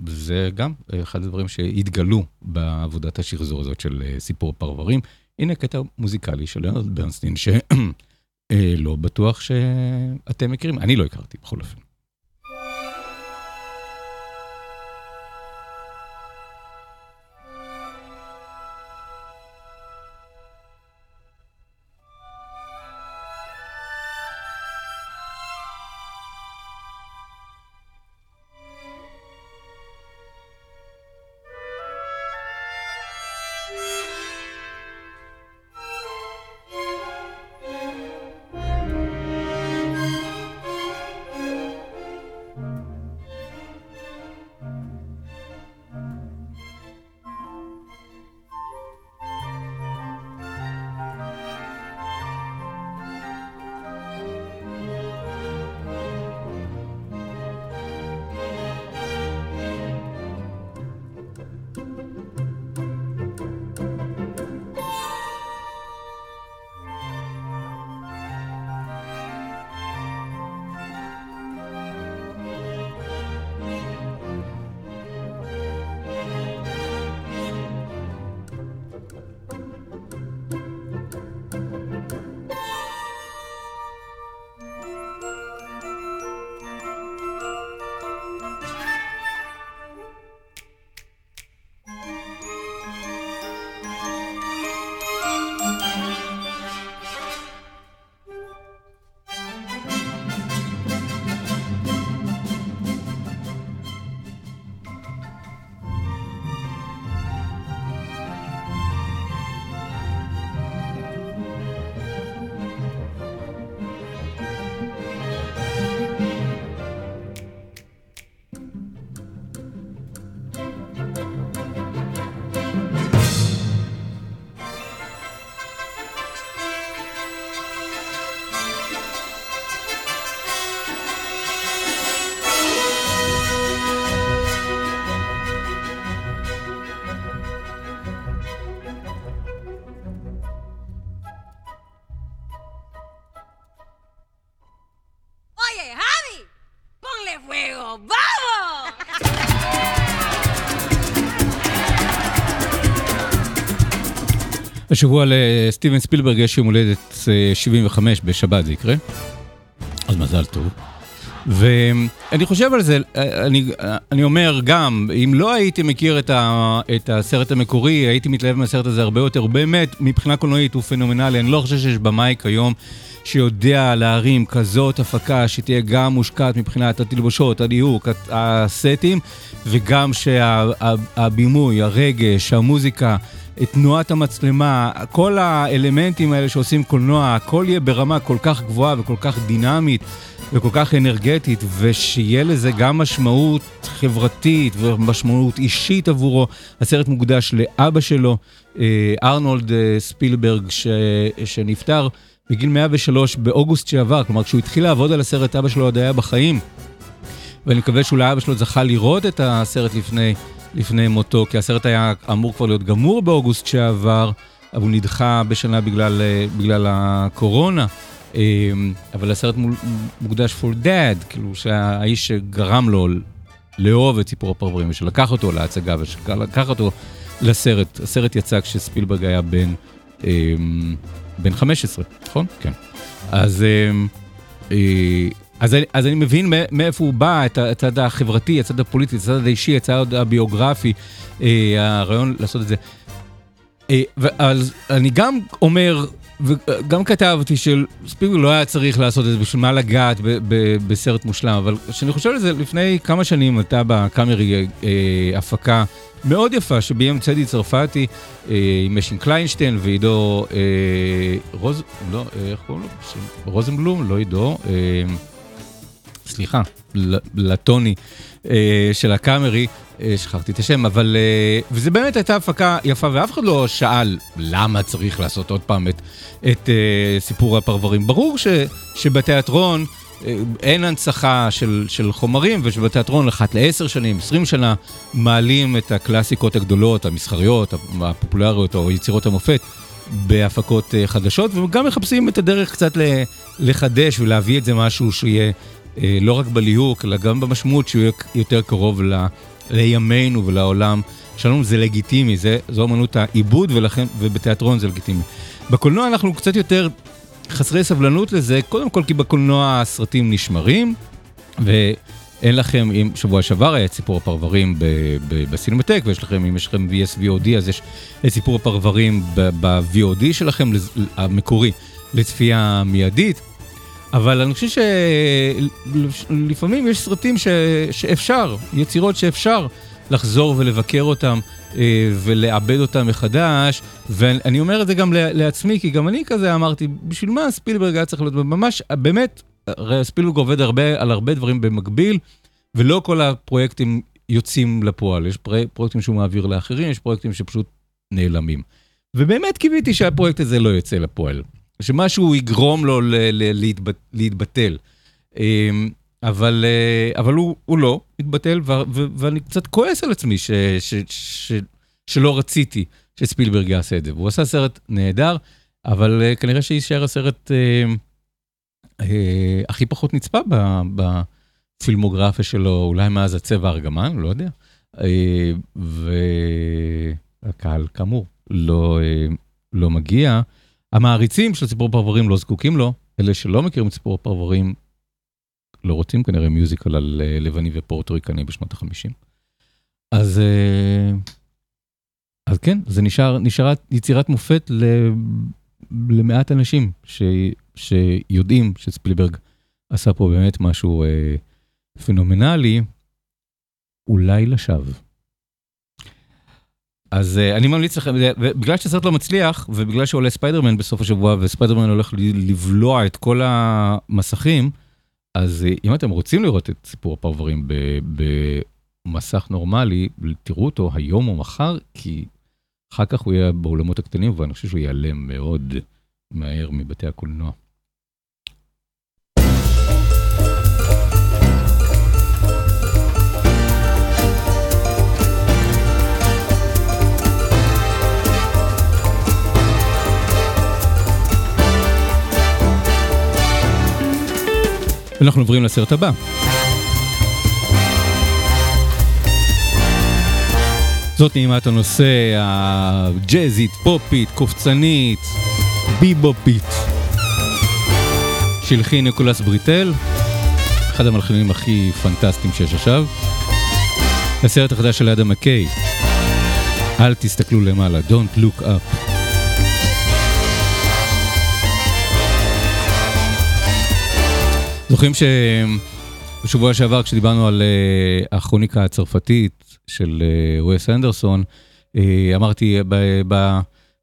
וזה גם אחד הדברים שהתגלו בעבודת השחזור הזאת של אה, סיפור פרברים. הנה קטע מוזיקלי של לנרד ברנסטין, שלא בטוח שאתם מכירים, אני לא הכרתי בכל אופן. השבוע לסטיבן ספילברג יש יום הולדת אה, 75 בשבת, זה יקרה. אז מזל טוב. ואני חושב על זה, אני, אני אומר גם, אם לא הייתי מכיר את, ה, את הסרט המקורי, הייתי מתלהב מהסרט הזה הרבה יותר. באמת, מבחינה קולנועית הוא פנומנלי, אני לא חושב שיש במאי כיום שיודע להרים כזאת הפקה שתהיה גם מושקעת מבחינת התלבושות, הדיוק, הסטים, וגם שהבימוי, הרגש, המוזיקה, תנועת המצלמה, כל האלמנטים האלה שעושים קולנוע, הכל יהיה ברמה כל כך גבוהה וכל כך דינמית וכל כך אנרגטית, ושיהיה לזה גם משמעות חברתית ומשמעות אישית עבורו. הסרט מוקדש לאבא שלו, אה, ארנולד אה, ספילברג, ש... שנפטר בגיל 103 באוגוסט שעבר, כלומר כשהוא התחיל לעבוד על הסרט, אבא שלו עוד היה בחיים. ואני מקווה שאולי אבא שלו זכה לראות את הסרט לפני, לפני מותו, כי הסרט היה אמור כבר להיות גמור באוגוסט שעבר, אבל הוא נדחה בשנה בגלל, אה, בגלל הקורונה. אה, אבל הסרט מוקדש for dead, כאילו שהאיש שגרם לו לאהוב את סיפור הפרברים, ושלקח אותו להצגה ושלקח אותו לסרט. הסרט יצא כשספילברג היה בן, אה, בן 15, נכון? כן. אז... אז אני, אז אני מבין מאיפה הוא בא, את הצד החברתי, הצד הפוליטי, הצד האישי, הצד הביוגרפי, אה, הרעיון לעשות את זה. אה, אז אני גם אומר, וגם כתבתי שספילברג לא היה צריך לעשות את זה, בשביל מה לגעת ב, ב, בסרט מושלם, אבל כשאני חושב על זה, לפני כמה שנים הייתה בקאמרי אה, הפקה מאוד יפה שביים צדי צרפתי אה, עם משין קליינשטיין ועידו אה, רוז... לא, אה, איך קוראים לו? רוזנבלום? לא עידו. אה, סליחה, לטוני אה, של הקאמרי, אה, שכחתי את השם, אבל... אה, וזה באמת הייתה הפקה יפה, ואף אחד לא שאל למה צריך לעשות עוד פעם את, את סיפור הפרברים. ברור ש, שבתיאטרון אין הנצחה של, של חומרים, ושבתיאטרון אחת לעשר שנים, עשרים שנה, מעלים את הקלאסיקות הגדולות, המסחריות, הפופולריות או יצירות המופת. בהפקות חדשות, וגם מחפשים את הדרך קצת לחדש ולהביא את זה משהו שיהיה אה, לא רק בליהוק, אלא גם במשמעות שהוא יהיה יותר קרוב ל, לימינו ולעולם שלנו, זה לגיטימי, זה, זו אמנות העיבוד, ולכן, ובתיאטרון זה לגיטימי. בקולנוע אנחנו קצת יותר חסרי סבלנות לזה, קודם כל כי בקולנוע הסרטים נשמרים, ואין לכם, אם שבוע שעבר היה את סיפור הפרברים בסינמטק, ויש לכם, אם יש לכם VSVOD, אז יש את סיפור הפרברים ב-VOD שלכם, המקורי, לצפייה מיידית. אבל אני חושב שלפעמים יש סרטים ש... שאפשר, יצירות שאפשר לחזור ולבקר אותם אה, ולעבד אותם מחדש, ואני אומר את זה גם לעצמי, כי גם אני כזה אמרתי, בשביל מה ספילברג היה צריך להיות ממש, באמת, ספילברג עובד הרבה על הרבה דברים במקביל, ולא כל הפרויקטים יוצאים לפועל. יש פרויקטים שהוא מעביר לאחרים, יש פרויקטים שפשוט נעלמים. ובאמת קיוויתי שהפרויקט הזה לא יוצא לפועל. שמשהו יגרום לו להתבטל. אמ, אבל, אה, אבל הוא, הוא לא התבטל, ואני קצת כועס על עצמי ש, ש, ש, שלא רציתי שספילברג יעשה את זה. והוא עשה סרט נהדר, אבל אה, כנראה שיישאר הסרט אה, אה, הכי פחות נצפה בפילמוגרפיה שלו, אולי מאז הצבע הארגמן, לא יודע. אה, והקהל, כאמור, לא, אה, לא מגיע. המעריצים של סיפור פרברים לא זקוקים לו, אלה שלא מכירים את סיפור הפרברים לא רוצים כנראה מיוזיקל על אה, לבני ופורטוריקני בשנות ה-50. אז, אה, אז כן, זה נשאר, נשארה יצירת מופת ל, למעט אנשים ש, שיודעים שספילברג עשה פה באמת משהו אה, פנומנלי, אולי לשווא. אז uh, אני ממליץ לכם, בגלל שהסרט לא מצליח, ובגלל שעולה ספיידרמן בסוף השבוע, וספיידרמן הולך לבלוע את כל המסכים, אז uh, אם אתם רוצים לראות את סיפור הפרברים במסך נורמלי, תראו אותו היום או מחר, כי אחר כך הוא יהיה באולמות הקטנים, ואני חושב שהוא ייעלם מאוד מהר מבתי הקולנוע. ואנחנו עוברים לסרט הבא. זאת נעימת הנושא הג'אזית, פופית, קופצנית, ביבופית. שהלחין ניקולס בריטל, אחד המלחינים הכי פנטסטיים שיש עכשיו. הסרט החדש של אדם מקיי, אל תסתכלו למעלה, Don't look up. זוכרים שבשבוע שעבר כשדיברנו על הכרוניקה הצרפתית של uh, וס אנדרסון, uh, אמרתי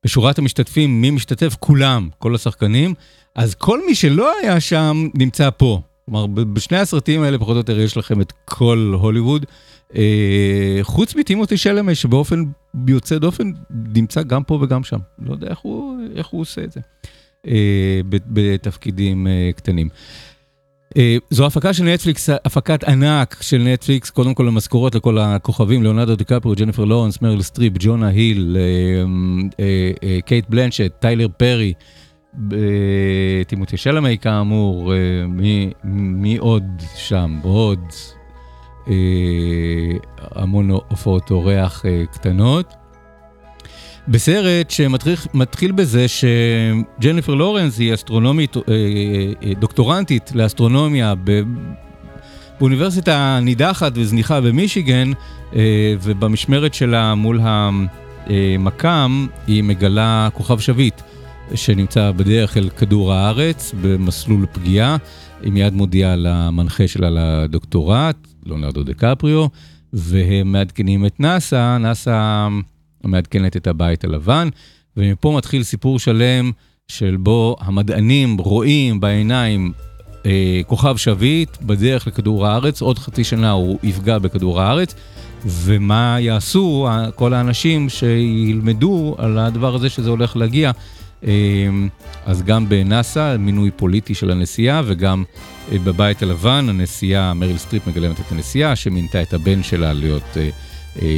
בשורת המשתתפים, מי משתתף? כולם, כל השחקנים. אז כל מי שלא היה שם נמצא פה. כלומר, בשני הסרטים האלה פחות או יותר יש לכם את כל הוליווד. חוץ מטימותי שלמה שבאופן יוצא דופן נמצא גם פה וגם שם. לא יודע איך הוא, איך הוא עושה את זה. בתפקידים קטנים. אה, זו הפקה של נטפליקס, הפקת ענק של נטפליקס, קודם כל המשכורות לכל הכוכבים, ליאונרדו דיקפריו, ג'ניפר לורנס, מריל סטריפ, ג'ונה היל, אה, אה, קייט בלנשט, טיילר פרי, טימותי שלמי כאמור, מי, עוד שם? עוד המון הופעות אורח קטנות. בסרט שמתחיל בזה שג'ניפר לורנס היא אסטרונומית, דוקטורנטית לאסטרונומיה באוניברסיטה נידחת וזניחה במישיגן, ובמשמרת שלה מול המקם היא מגלה כוכב שביט שנמצא בדרך אל כדור הארץ במסלול פגיעה. היא מיד מודיעה למנחה שלה לדוקטורט, לונרדו דקפריו, והם מעדכנים את נאסא, נאסא... מעדכנת את הבית הלבן, ומפה מתחיל סיפור שלם של בו המדענים רואים בעיניים אה, כוכב שביט בדרך לכדור הארץ, עוד חצי שנה הוא יפגע בכדור הארץ, ומה יעשו כל האנשים שילמדו על הדבר הזה שזה הולך להגיע. אה, אז גם בנאסא, מינוי פוליטי של הנשיאה, וגם אה, בבית הלבן, הנשיאה, מריל סטריפ מגלמת את הנשיאה, שמינתה את הבן שלה להיות... אה,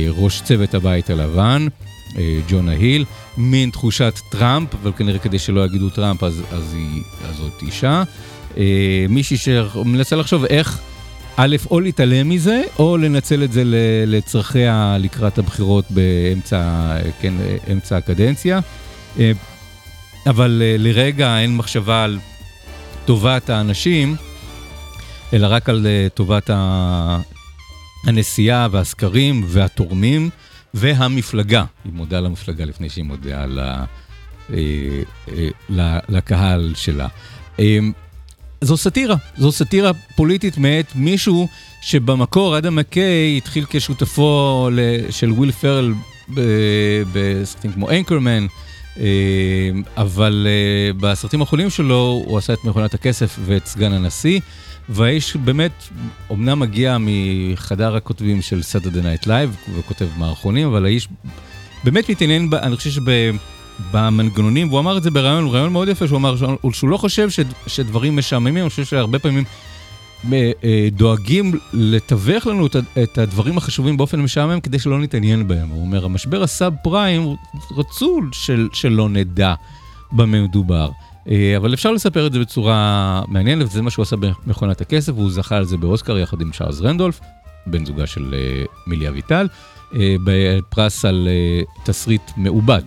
ראש צוות הבית הלבן, ג'ונה היל, מין תחושת טראמפ, אבל כנראה כדי שלא יגידו טראמפ אז, אז, היא, אז זאת אישה. מישהי שמנסה לחשוב איך, א', או להתעלם מזה, או לנצל את זה לצרכיה לקראת הבחירות באמצע כן, אמצע הקדנציה. אבל לרגע אין מחשבה על טובת האנשים, אלא רק על טובת ה... הנסיעה והסקרים והתורמים והמפלגה. היא מודה למפלגה לפני שהיא מודה לה, אה, אה, לקהל שלה. אה, זו סאטירה, זו סאטירה פוליטית מאת מישהו שבמקור אדם מקיי התחיל כשותפו של וויל פרל בסרטים כמו אנקרמן, אבל בסרטים האחרונים שלו הוא עשה את מכונת הכסף ואת סגן הנשיא. והאיש באמת, אמנם מגיע מחדר הכותבים של Saturday Night Live וכותב מערכונים, אבל האיש באמת מתעניין, אני חושב שבמנגנונים, והוא אמר את זה בריאיון, רעיון מאוד יפה, שהוא אמר שהוא לא חושב ש, שדברים משעממים, אני חושב שהרבה פעמים אה, דואגים לתווך לנו את הדברים החשובים באופן משעמם כדי שלא נתעניין בהם. הוא אומר, המשבר הסאב פריים, רצו של, שלא נדע במה מדובר. אבל אפשר לספר את זה בצורה מעניינת, וזה מה שהוא עשה במכונת הכסף, והוא זכה על זה באוסקר יחד עם צ'ארלס רנדולף, בן זוגה של מילי אביטל, בפרס על תסריט מעובד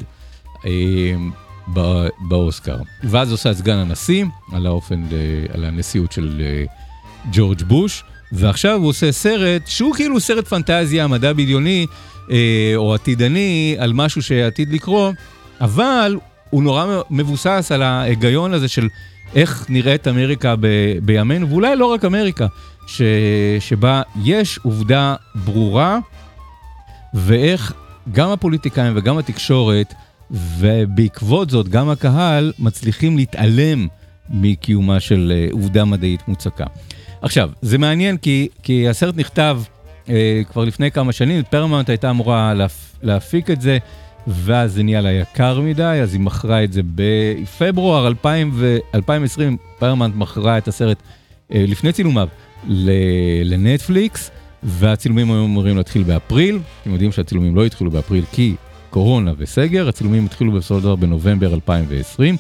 באוסקר. ואז עושה את סגן הנשיא, על האופן, על הנשיאות של ג'ורג' בוש, ועכשיו הוא עושה סרט שהוא כאילו סרט פנטזיה, מדע בדיוני, או עתידני, על משהו שעתיד לקרות, אבל הוא נורא מבוסס על ההיגיון הזה של איך נראית אמריקה ב, בימינו, ואולי לא רק אמריקה, ש, שבה יש עובדה ברורה, ואיך גם הפוליטיקאים וגם התקשורת, ובעקבות זאת גם הקהל, מצליחים להתעלם מקיומה של אה, עובדה מדעית מוצקה. עכשיו, זה מעניין כי, כי הסרט נכתב אה, כבר לפני כמה שנים, פרמונט הייתה אמורה להפ, להפיק את זה. ואז זה נהיה לה יקר מדי, אז היא מכרה את זה בפברואר 2020, פרמונט מכרה את הסרט אה, לפני צילומיו לנטפליקס, והצילומים היו אמורים להתחיל באפריל, אתם יודעים שהצילומים לא התחילו באפריל כי קורונה וסגר, הצילומים התחילו בסופו של דבר בנובמבר 2020,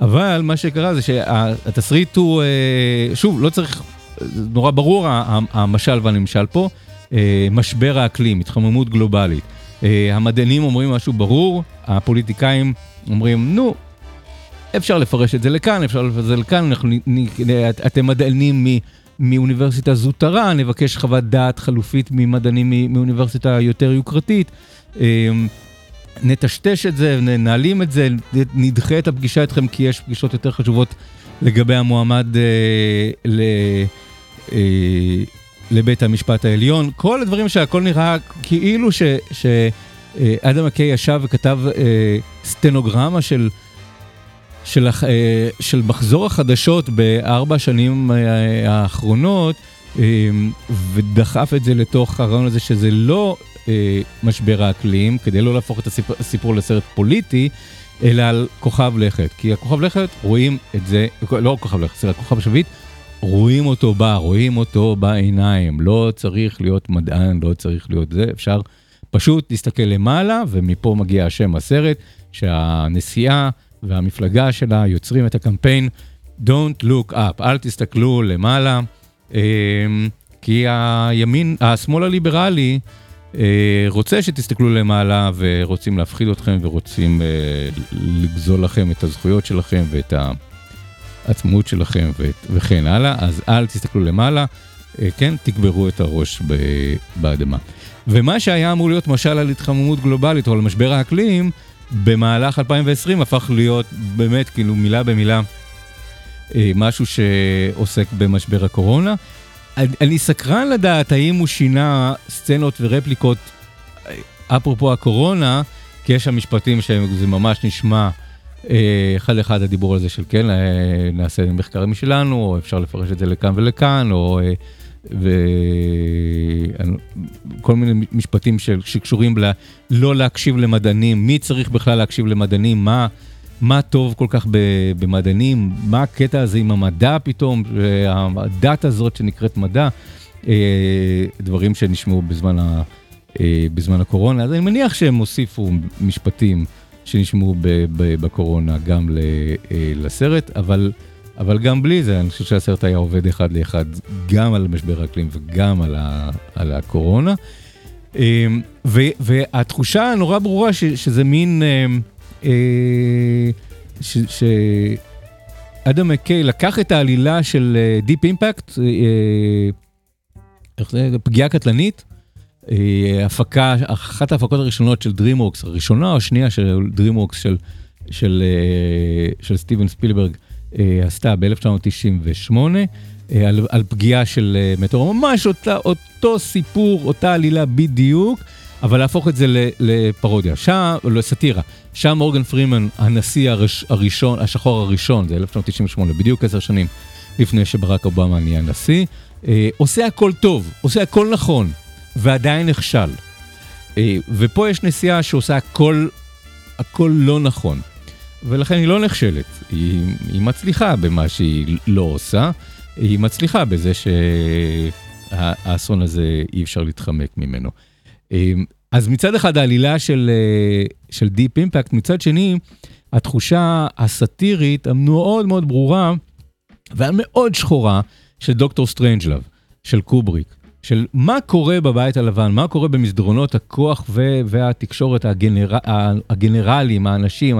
אבל מה שקרה זה שהתסריט הוא, אה, שוב, לא צריך, נורא ברור המשל והנמשל פה, אה, משבר האקלים, התחממות גלובלית. אה, המדענים אומרים משהו ברור, הפוליטיקאים אומרים, נו, אפשר לפרש את זה לכאן, אפשר לפרש את זה לכאן, אנחנו, נ- נ- את- אתם מדענים מ... מאוניברסיטה זוטרה, נבקש חוות דעת חלופית ממדענים מאוניברסיטה יותר יוקרתית. אה, נטשטש את זה, נעלים את זה, נדחה את הפגישה איתכם כי יש פגישות יותר חשובות לגבי המועמד אה, ל, אה, לבית המשפט העליון. כל הדברים שהכל נראה כאילו שאדם מקיי ישב וכתב אה, סטנוגרמה של, של, אה, של מחזור החדשות בארבע השנים אה, האחרונות, אה, ודחף את זה לתוך הרעיון הזה שזה לא אה, משבר האקלים, כדי לא להפוך את הסיפור, הסיפור לסרט פוליטי, אלא על כוכב לכת. כי הכוכב לכת, רואים את זה, לא כוכב לכת, סליחה, כוכב השביט, רואים אותו בא, רואים אותו בעיניים. לא צריך להיות מדען, לא צריך להיות זה, אפשר פשוט להסתכל למעלה, ומפה מגיע השם הסרט, שהנסיעה והמפלגה שלה יוצרים את הקמפיין Don't look up, אל תסתכלו למעלה, אה, כי הימין, השמאל הליברלי, אה, רוצה שתסתכלו למעלה ורוצים להפחיד אתכם ורוצים אה, לגזול לכם את הזכויות שלכם ואת העצמאות שלכם וכן הלאה, אז אל תסתכלו למעלה, אה, כן, תקברו את הראש באדמה. ומה שהיה אמור להיות משל על התחממות גלובלית או על משבר האקלים, במהלך 2020 הפך להיות באמת כאילו מילה במילה אה, משהו שעוסק במשבר הקורונה. אני- סקרן לדעת האם הוא שינה סצנות ורפליקות אה, אפרופו הקורונה, כי יש שם משפטים שזה ממש נשמע אחד לאחד הדיבור על זה של כן, אה, נעשה מחקרים משלנו, או אפשר לפרש את זה לכאן ולכאן, או אה, וכל מיני משפטים של- שקשורים ל... לא להקשיב למדענים, מי צריך בכלל להקשיב למדענים, מה, מה טוב כל כך במדענים, מה הקטע הזה עם המדע פתאום, אה, הדת הזאת שנקראת מדע, אה, דברים שנשמעו בזמן, ה, אה, בזמן הקורונה, אז אני מניח שהם הוסיפו משפטים שנשמעו בקורונה גם אה, לסרט, אבל... אבל גם בלי זה, אני חושב שהסרט היה עובד אחד לאחד, גם על משבר האקלים וגם על, ה, על הקורונה. אמ, ו, והתחושה הנורא ברורה ש, שזה מין, אה, ש, שאדם מקיי לקח את העלילה של דיפ אימפקט, איך זה, פגיעה קטלנית, אה, הפקה, אחת ההפקות הראשונות של DreamWorks, הראשונה או השנייה של DreamWorks של, של, אה, של סטיבן ספילברג, אה, עשתה ב-1998, אה, על, על פגיעה של אה, מטאור, ממש אותה, אותו סיפור, אותה עלילה בדיוק, אבל להפוך את זה לפרודיה, שם, לא, סאטירה, שם מורגן פרימן, הנשיא הראש, הראשון, השחור הראשון, זה 1998, בדיוק עשר שנים לפני שברק אובמה נהיה נשיא, אה, עושה הכל טוב, עושה הכל נכון, ועדיין נכשל. אה, ופה יש נשיאה שעושה הכל, הכל לא נכון. ולכן היא לא נכשלת, היא, היא מצליחה במה שהיא לא עושה, היא מצליחה בזה שהאסון הזה אי אפשר להתחמק ממנו. אמ, אז מצד אחד העלילה של, אה, של דיפ אימפקט, מצד שני, התחושה הסאטירית המאוד מאוד ברורה והמאוד שחורה של דוקטור סטרנג'לב, של קובריק, של מה קורה בבית הלבן, מה קורה במסדרונות הכוח ו- והתקשורת הגנר... הגנרליים, האנשים,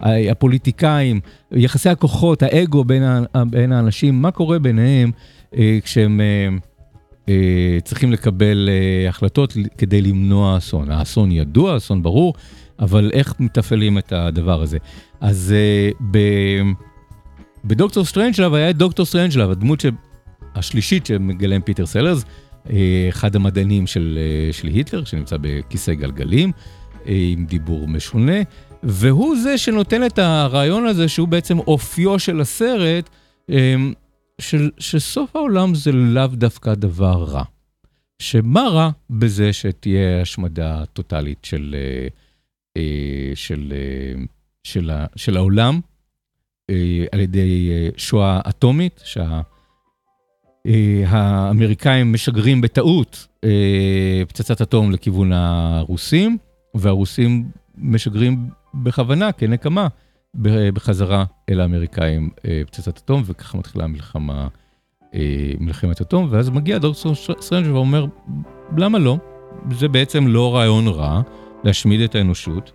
הפוליטיקאים, יחסי הכוחות, האגו בין, ה- בין האנשים, מה קורה ביניהם אה, כשהם אה, אה, צריכים לקבל אה, החלטות כדי למנוע אסון. האסון ידוע, האסון ברור, אבל איך מתפעלים את הדבר הזה? אז אה, ב... בדוקטור סטרנג'לב היה את דוקטור סטרנג'לב, הדמות ש... השלישית שמגלם פיטר סלרס, אה, אחד המדענים של, אה, של היטלר, שנמצא בכיסא גלגלים, אה, עם דיבור משונה, והוא זה שנותן את הרעיון הזה שהוא בעצם סופו של הסרט, של, שסוף העולם זה לאו דווקא דבר רע. שמה רע בזה שתהיה השמדה טוטאלית של, של, של, של העולם על ידי אה, שואה אטומית, שה... אה, האמריקאים משגרים בטעות אה, פצצת אטום לכיוון הרוסים, והרוסים משגרים בכוונה, כנקמה, בחזרה אל האמריקאים אה, פצצת אטום, וככה מתחילה המלחמה, מלחמת אטום, ואז מגיע דוקטור סטרנג'לב אומר, למה לא? זה בעצם לא רעיון רע, להשמיד את האנושות,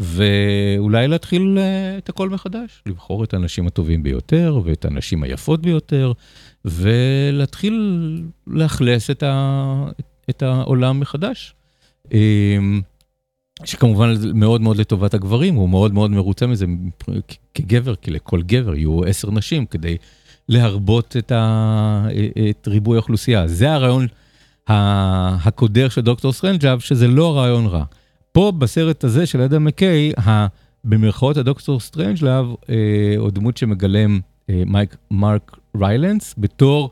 ואולי להתחיל אה, את הכל מחדש, לבחור את האנשים הטובים ביותר ואת הנשים היפות ביותר, ולהתחיל לאכלס את, ה, את העולם מחדש. אמ, שכמובן מאוד מאוד לטובת הגברים, הוא מאוד מאוד מרוצה מזה כגבר, כי לכל גבר יהיו עשר נשים כדי להרבות את, ה, את ריבוי האוכלוסייה. זה הרעיון הקודר של דוקטור סטרנג'לאב, שזה לא רעיון רע. פה בסרט הזה של אדם מקיי, במרכאות הדוקטור סטרנג'לאב, אה, או דמות שמגלם אה, מייק מרק ריילנס, בתור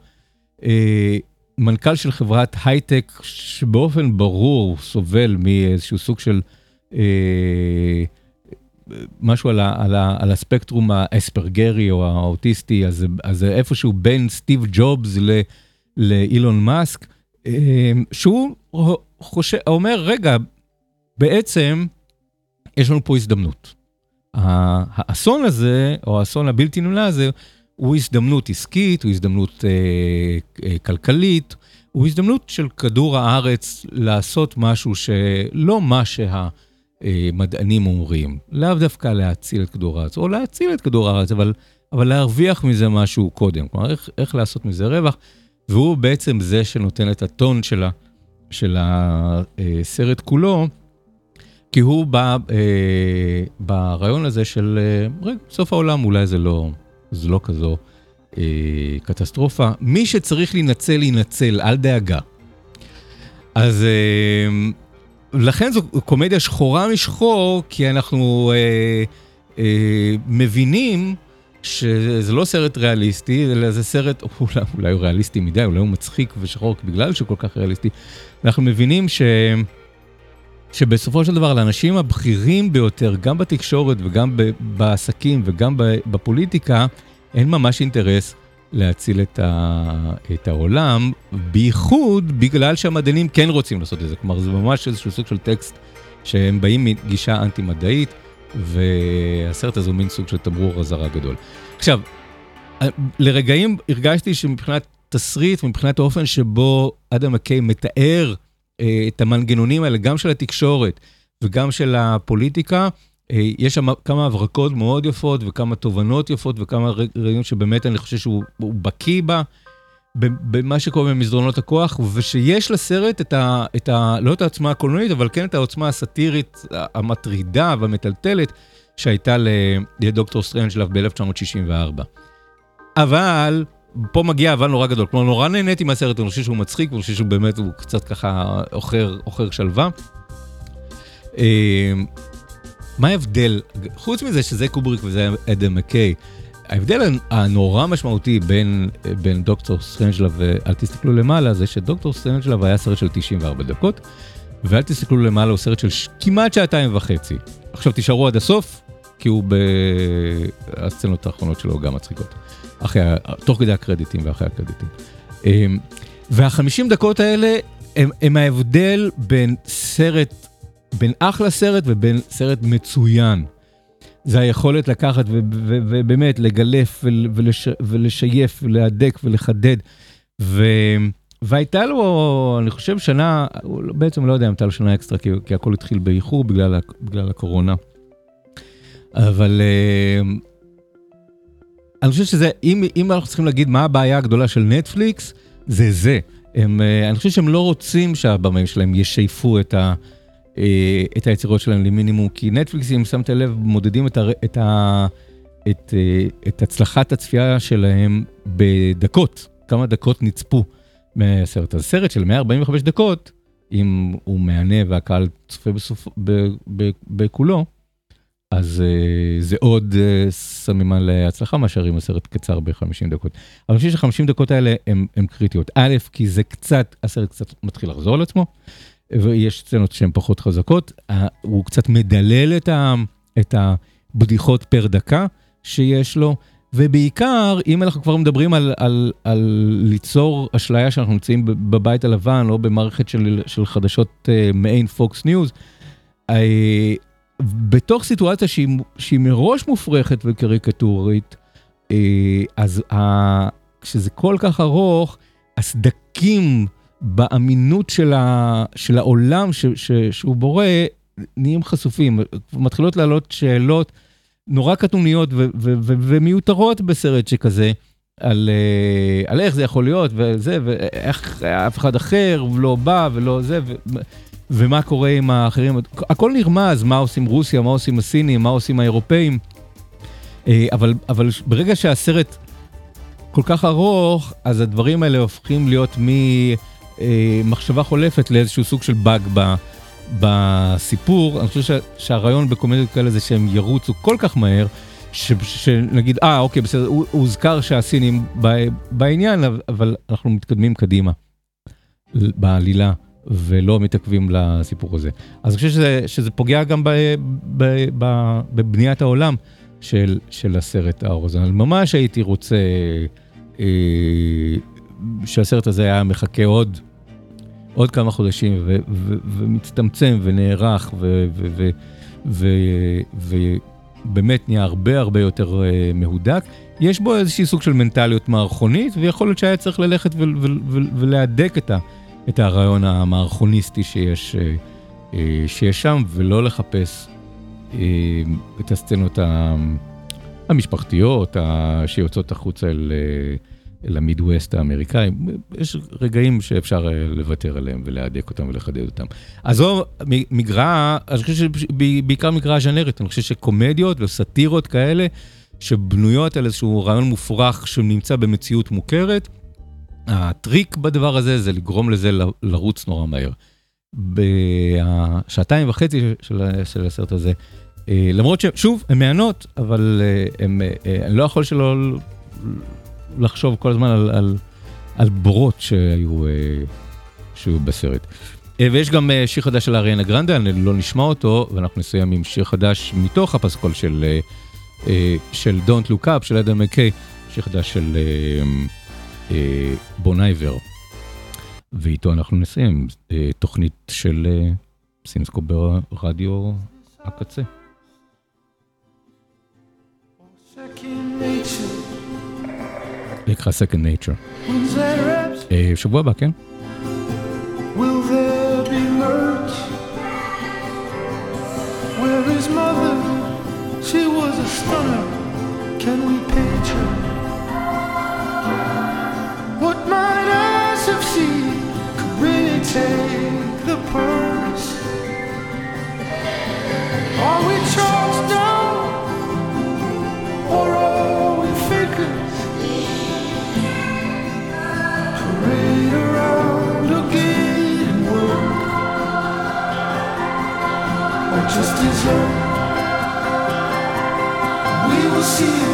אה, מנכ"ל של חברת הייטק שבאופן ברור סובל מאיזשהו סוג של אה, משהו על, ה, על, ה, על הספקטרום האספרגרי או האוטיסטי, אז, אז איפשהו בין סטיב ג'ובס ל, לאילון מאסק, אה, שהוא חושב, אומר, רגע, בעצם יש לנו פה הזדמנות. האסון הזה, או האסון הבלתי נמנע הזה, הוא הזדמנות עסקית, הוא הזדמנות אה, אה, כלכלית, הוא הזדמנות של כדור הארץ לעשות משהו שלא מה שהמדענים אומרים, לאו דווקא להציל את כדור הארץ, או להציל את כדור הארץ, אבל, אבל להרוויח מזה משהו קודם, כלומר, איך, איך לעשות מזה רווח, והוא בעצם זה שנותן את הטון של, ה, של הסרט כולו, כי הוא בא אה, ברעיון הזה של, אה, רגע, סוף העולם אולי זה לא, זה לא כזו אה, קטסטרופה. מי שצריך להינצל, יינצל, אל דאגה. אז אה, לכן זו קומדיה שחורה משחור, כי אנחנו אה, אה, מבינים שזה לא סרט ריאליסטי, אלא זה סרט, אולי, אולי הוא ריאליסטי מדי, אולי הוא מצחיק ושחור בגלל שהוא כל כך ריאליסטי. אנחנו מבינים ש... שבסופו של דבר לאנשים הבכירים ביותר, גם בתקשורת וגם בעסקים וגם בפוליטיקה, אין ממש אינטרס להציל את, ה- את העולם, בייחוד בגלל שהמדענים כן רוצים לעשות את זה. כלומר, זה ממש איזשהו סוג של טקסט שהם באים מגישה אנטי-מדעית, והסרט הזה הוא מין סוג של תמרור אזהרה גדול. עכשיו, לרגעים הרגשתי שמבחינת תסריט, מבחינת האופן שבו אדם מקיי מתאר את המנגנונים האלה, גם של התקשורת וגם של הפוליטיקה, אה, יש שם כמה הברקות מאוד יפות וכמה תובנות יפות וכמה רעיונות שבאמת אני חושב שהוא בקיא בה, במה שקורה במסדרונות הכוח, ושיש לסרט את ה... את ה לא את העוצמה הקולנועית, אבל כן את העוצמה הסאטירית המטרידה והמטלטלת שהייתה לדוקטור סטרנג'לאב ב-1964. אבל פה מגיע אבל נורא גדול, כלומר נורא נהניתי מהסרט, אני חושב שהוא מצחיק, ואני חושב שהוא באמת, הוא קצת ככה עוכר, שלווה. מה ההבדל, חוץ מזה שזה קובריק וזה אדם מקיי, ההבדל הנורא משמעותי בין, בין דוקטור סטרנג'לב ואל תסתכלו למעלה, זה שדוקטור סטרנג'לב היה סרט של 94 דקות, ואל תסתכלו למעלה הוא סרט של כמעט שעתיים וחצי. עכשיו תישארו עד הסוף, כי הוא בסצנות האחרונות שלו גם מצחיקות. אחרי, תוך כדי הקרדיטים ואחרי הקרדיטים. והחמישים דקות האלה הם, הם ההבדל בין סרט, בין אחלה סרט ובין סרט מצוין. זה היכולת לקחת ובאמת לגלף ולש, ולשייף ולהדק ולחדד. ו, והייתה לו, אני חושב, שנה, בעצם לא יודע אם הייתה לו שנה אקסטרה, כי, כי הכל התחיל באיחור בגלל, בגלל הקורונה. אבל אני חושב שזה, אם, אם אנחנו צריכים להגיד מה הבעיה הגדולה של נטפליקס, זה זה. הם, אני חושב שהם לא רוצים שהבמאים שלהם ישייפו את, ה, את היצירות שלהם למינימום, כי נטפליקס, אם שמת לב, מודדים את, ה, את, ה, את, את הצלחת הצפייה שלהם בדקות, כמה דקות נצפו מהסרט. אז סרט של 145 דקות, אם הוא מהנה והקהל צופה בסוף, בכולו, אז אה, זה עוד אה, סממן להצלחה מאשר אם הסרט קצר ב-50 דקות. אבל אני חושב ש-50 דקות האלה הן קריטיות. א', כי זה קצת, הסרט קצת מתחיל לחזור על עצמו, ויש סצנות שהן פחות חזקות, אה, הוא קצת מדלל את, ה, את הבדיחות פר דקה שיש לו, ובעיקר, אם אנחנו כבר מדברים על, על, על ליצור אשליה שאנחנו נמצאים בבית הלבן, או במערכת של, של חדשות uh, מעין פוקס ניוז, בתוך סיטואציה שהיא, שהיא מראש מופרכת וקריקטורית, אז ה, כשזה כל כך ארוך, הסדקים באמינות של, ה, של העולם ש, ש, שהוא בורא, נהיים חשופים. מתחילות לעלות שאלות נורא קטנוניות ומיותרות בסרט שכזה. על, אה, על איך זה יכול להיות וזה, ואיך אף אחד אחר לא בא ולא זה, ו, ומה קורה עם האחרים. הכל נרמז, מה עושים רוסיה, מה עושים הסינים, מה עושים האירופאים. אה, אבל, אבל ברגע שהסרט כל כך ארוך, אז הדברים האלה הופכים להיות ממחשבה חולפת לאיזשהו סוג של באג בסיפור. אני חושב שה, שהרעיון בקומדיות כאלה זה שהם ירוצו כל כך מהר. ש- שנגיד, אה, אוקיי, בסדר, הוא הוזכר שהסינים בעניין, אבל אנחנו מתקדמים קדימה בעלילה, ולא מתעכבים לסיפור הזה. אז אני חושב שזה, שזה פוגע גם ב- ב- ב- בבניית העולם של, של הסרט האורזון. ממש הייתי רוצה אה, שהסרט הזה היה מחכה עוד, עוד כמה חודשים, ו- ו- ומצטמצם ונערך, ו- ו- ו- ו- ו- באמת נהיה הרבה הרבה יותר uh, מהודק. יש בו איזושהי סוג של מנטליות מערכונית, ויכול להיות שהיה צריך ללכת ולהדק את, ה- את הרעיון המערכוניסטי שיש, uh, uh, שיש שם, ולא לחפש uh, את הסצנות המשפחתיות שיוצאות החוצה אל, אל המידווסט האמריקאי. יש רגעים שאפשר לוותר עליהם ולהדק אותם ולחדד אותם. עזוב, מגרעה, אני חושב שבעיקר מגרעה ז'אנרית, אני חושב שקומדיות וסאטירות כאלה, שבנויות על איזשהו רעיון מופרך שנמצא במציאות מוכרת, הטריק בדבר הזה זה לגרום לזה לרוץ נורא מהר. בשעתיים וחצי של, של הסרט הזה, אה, למרות ששוב, הן מהנות, אבל אה, הם, אה, אני לא יכול שלא לחשוב כל הזמן על, על, על בורות שהיו, שהיו בסרט. ויש גם שיר חדש של אריאנה גרנדה, אני לא נשמע אותו, ואנחנו נסיים עם שיר חדש מתוך הפסקול של, של Don't Look Up, של אדם מקיי, שיר חדש של בונייבר. ואיתו אנחנו נסיים תוכנית של סינסקו ברדיו הקצה. נקרא Second Nature. שבוע הבא, כן? Mother? She was a stunner. Can we picture? Eyes could really take the purse? Are we charged down? Or are we fakers? Parade around or get in work Or just dessert We will see you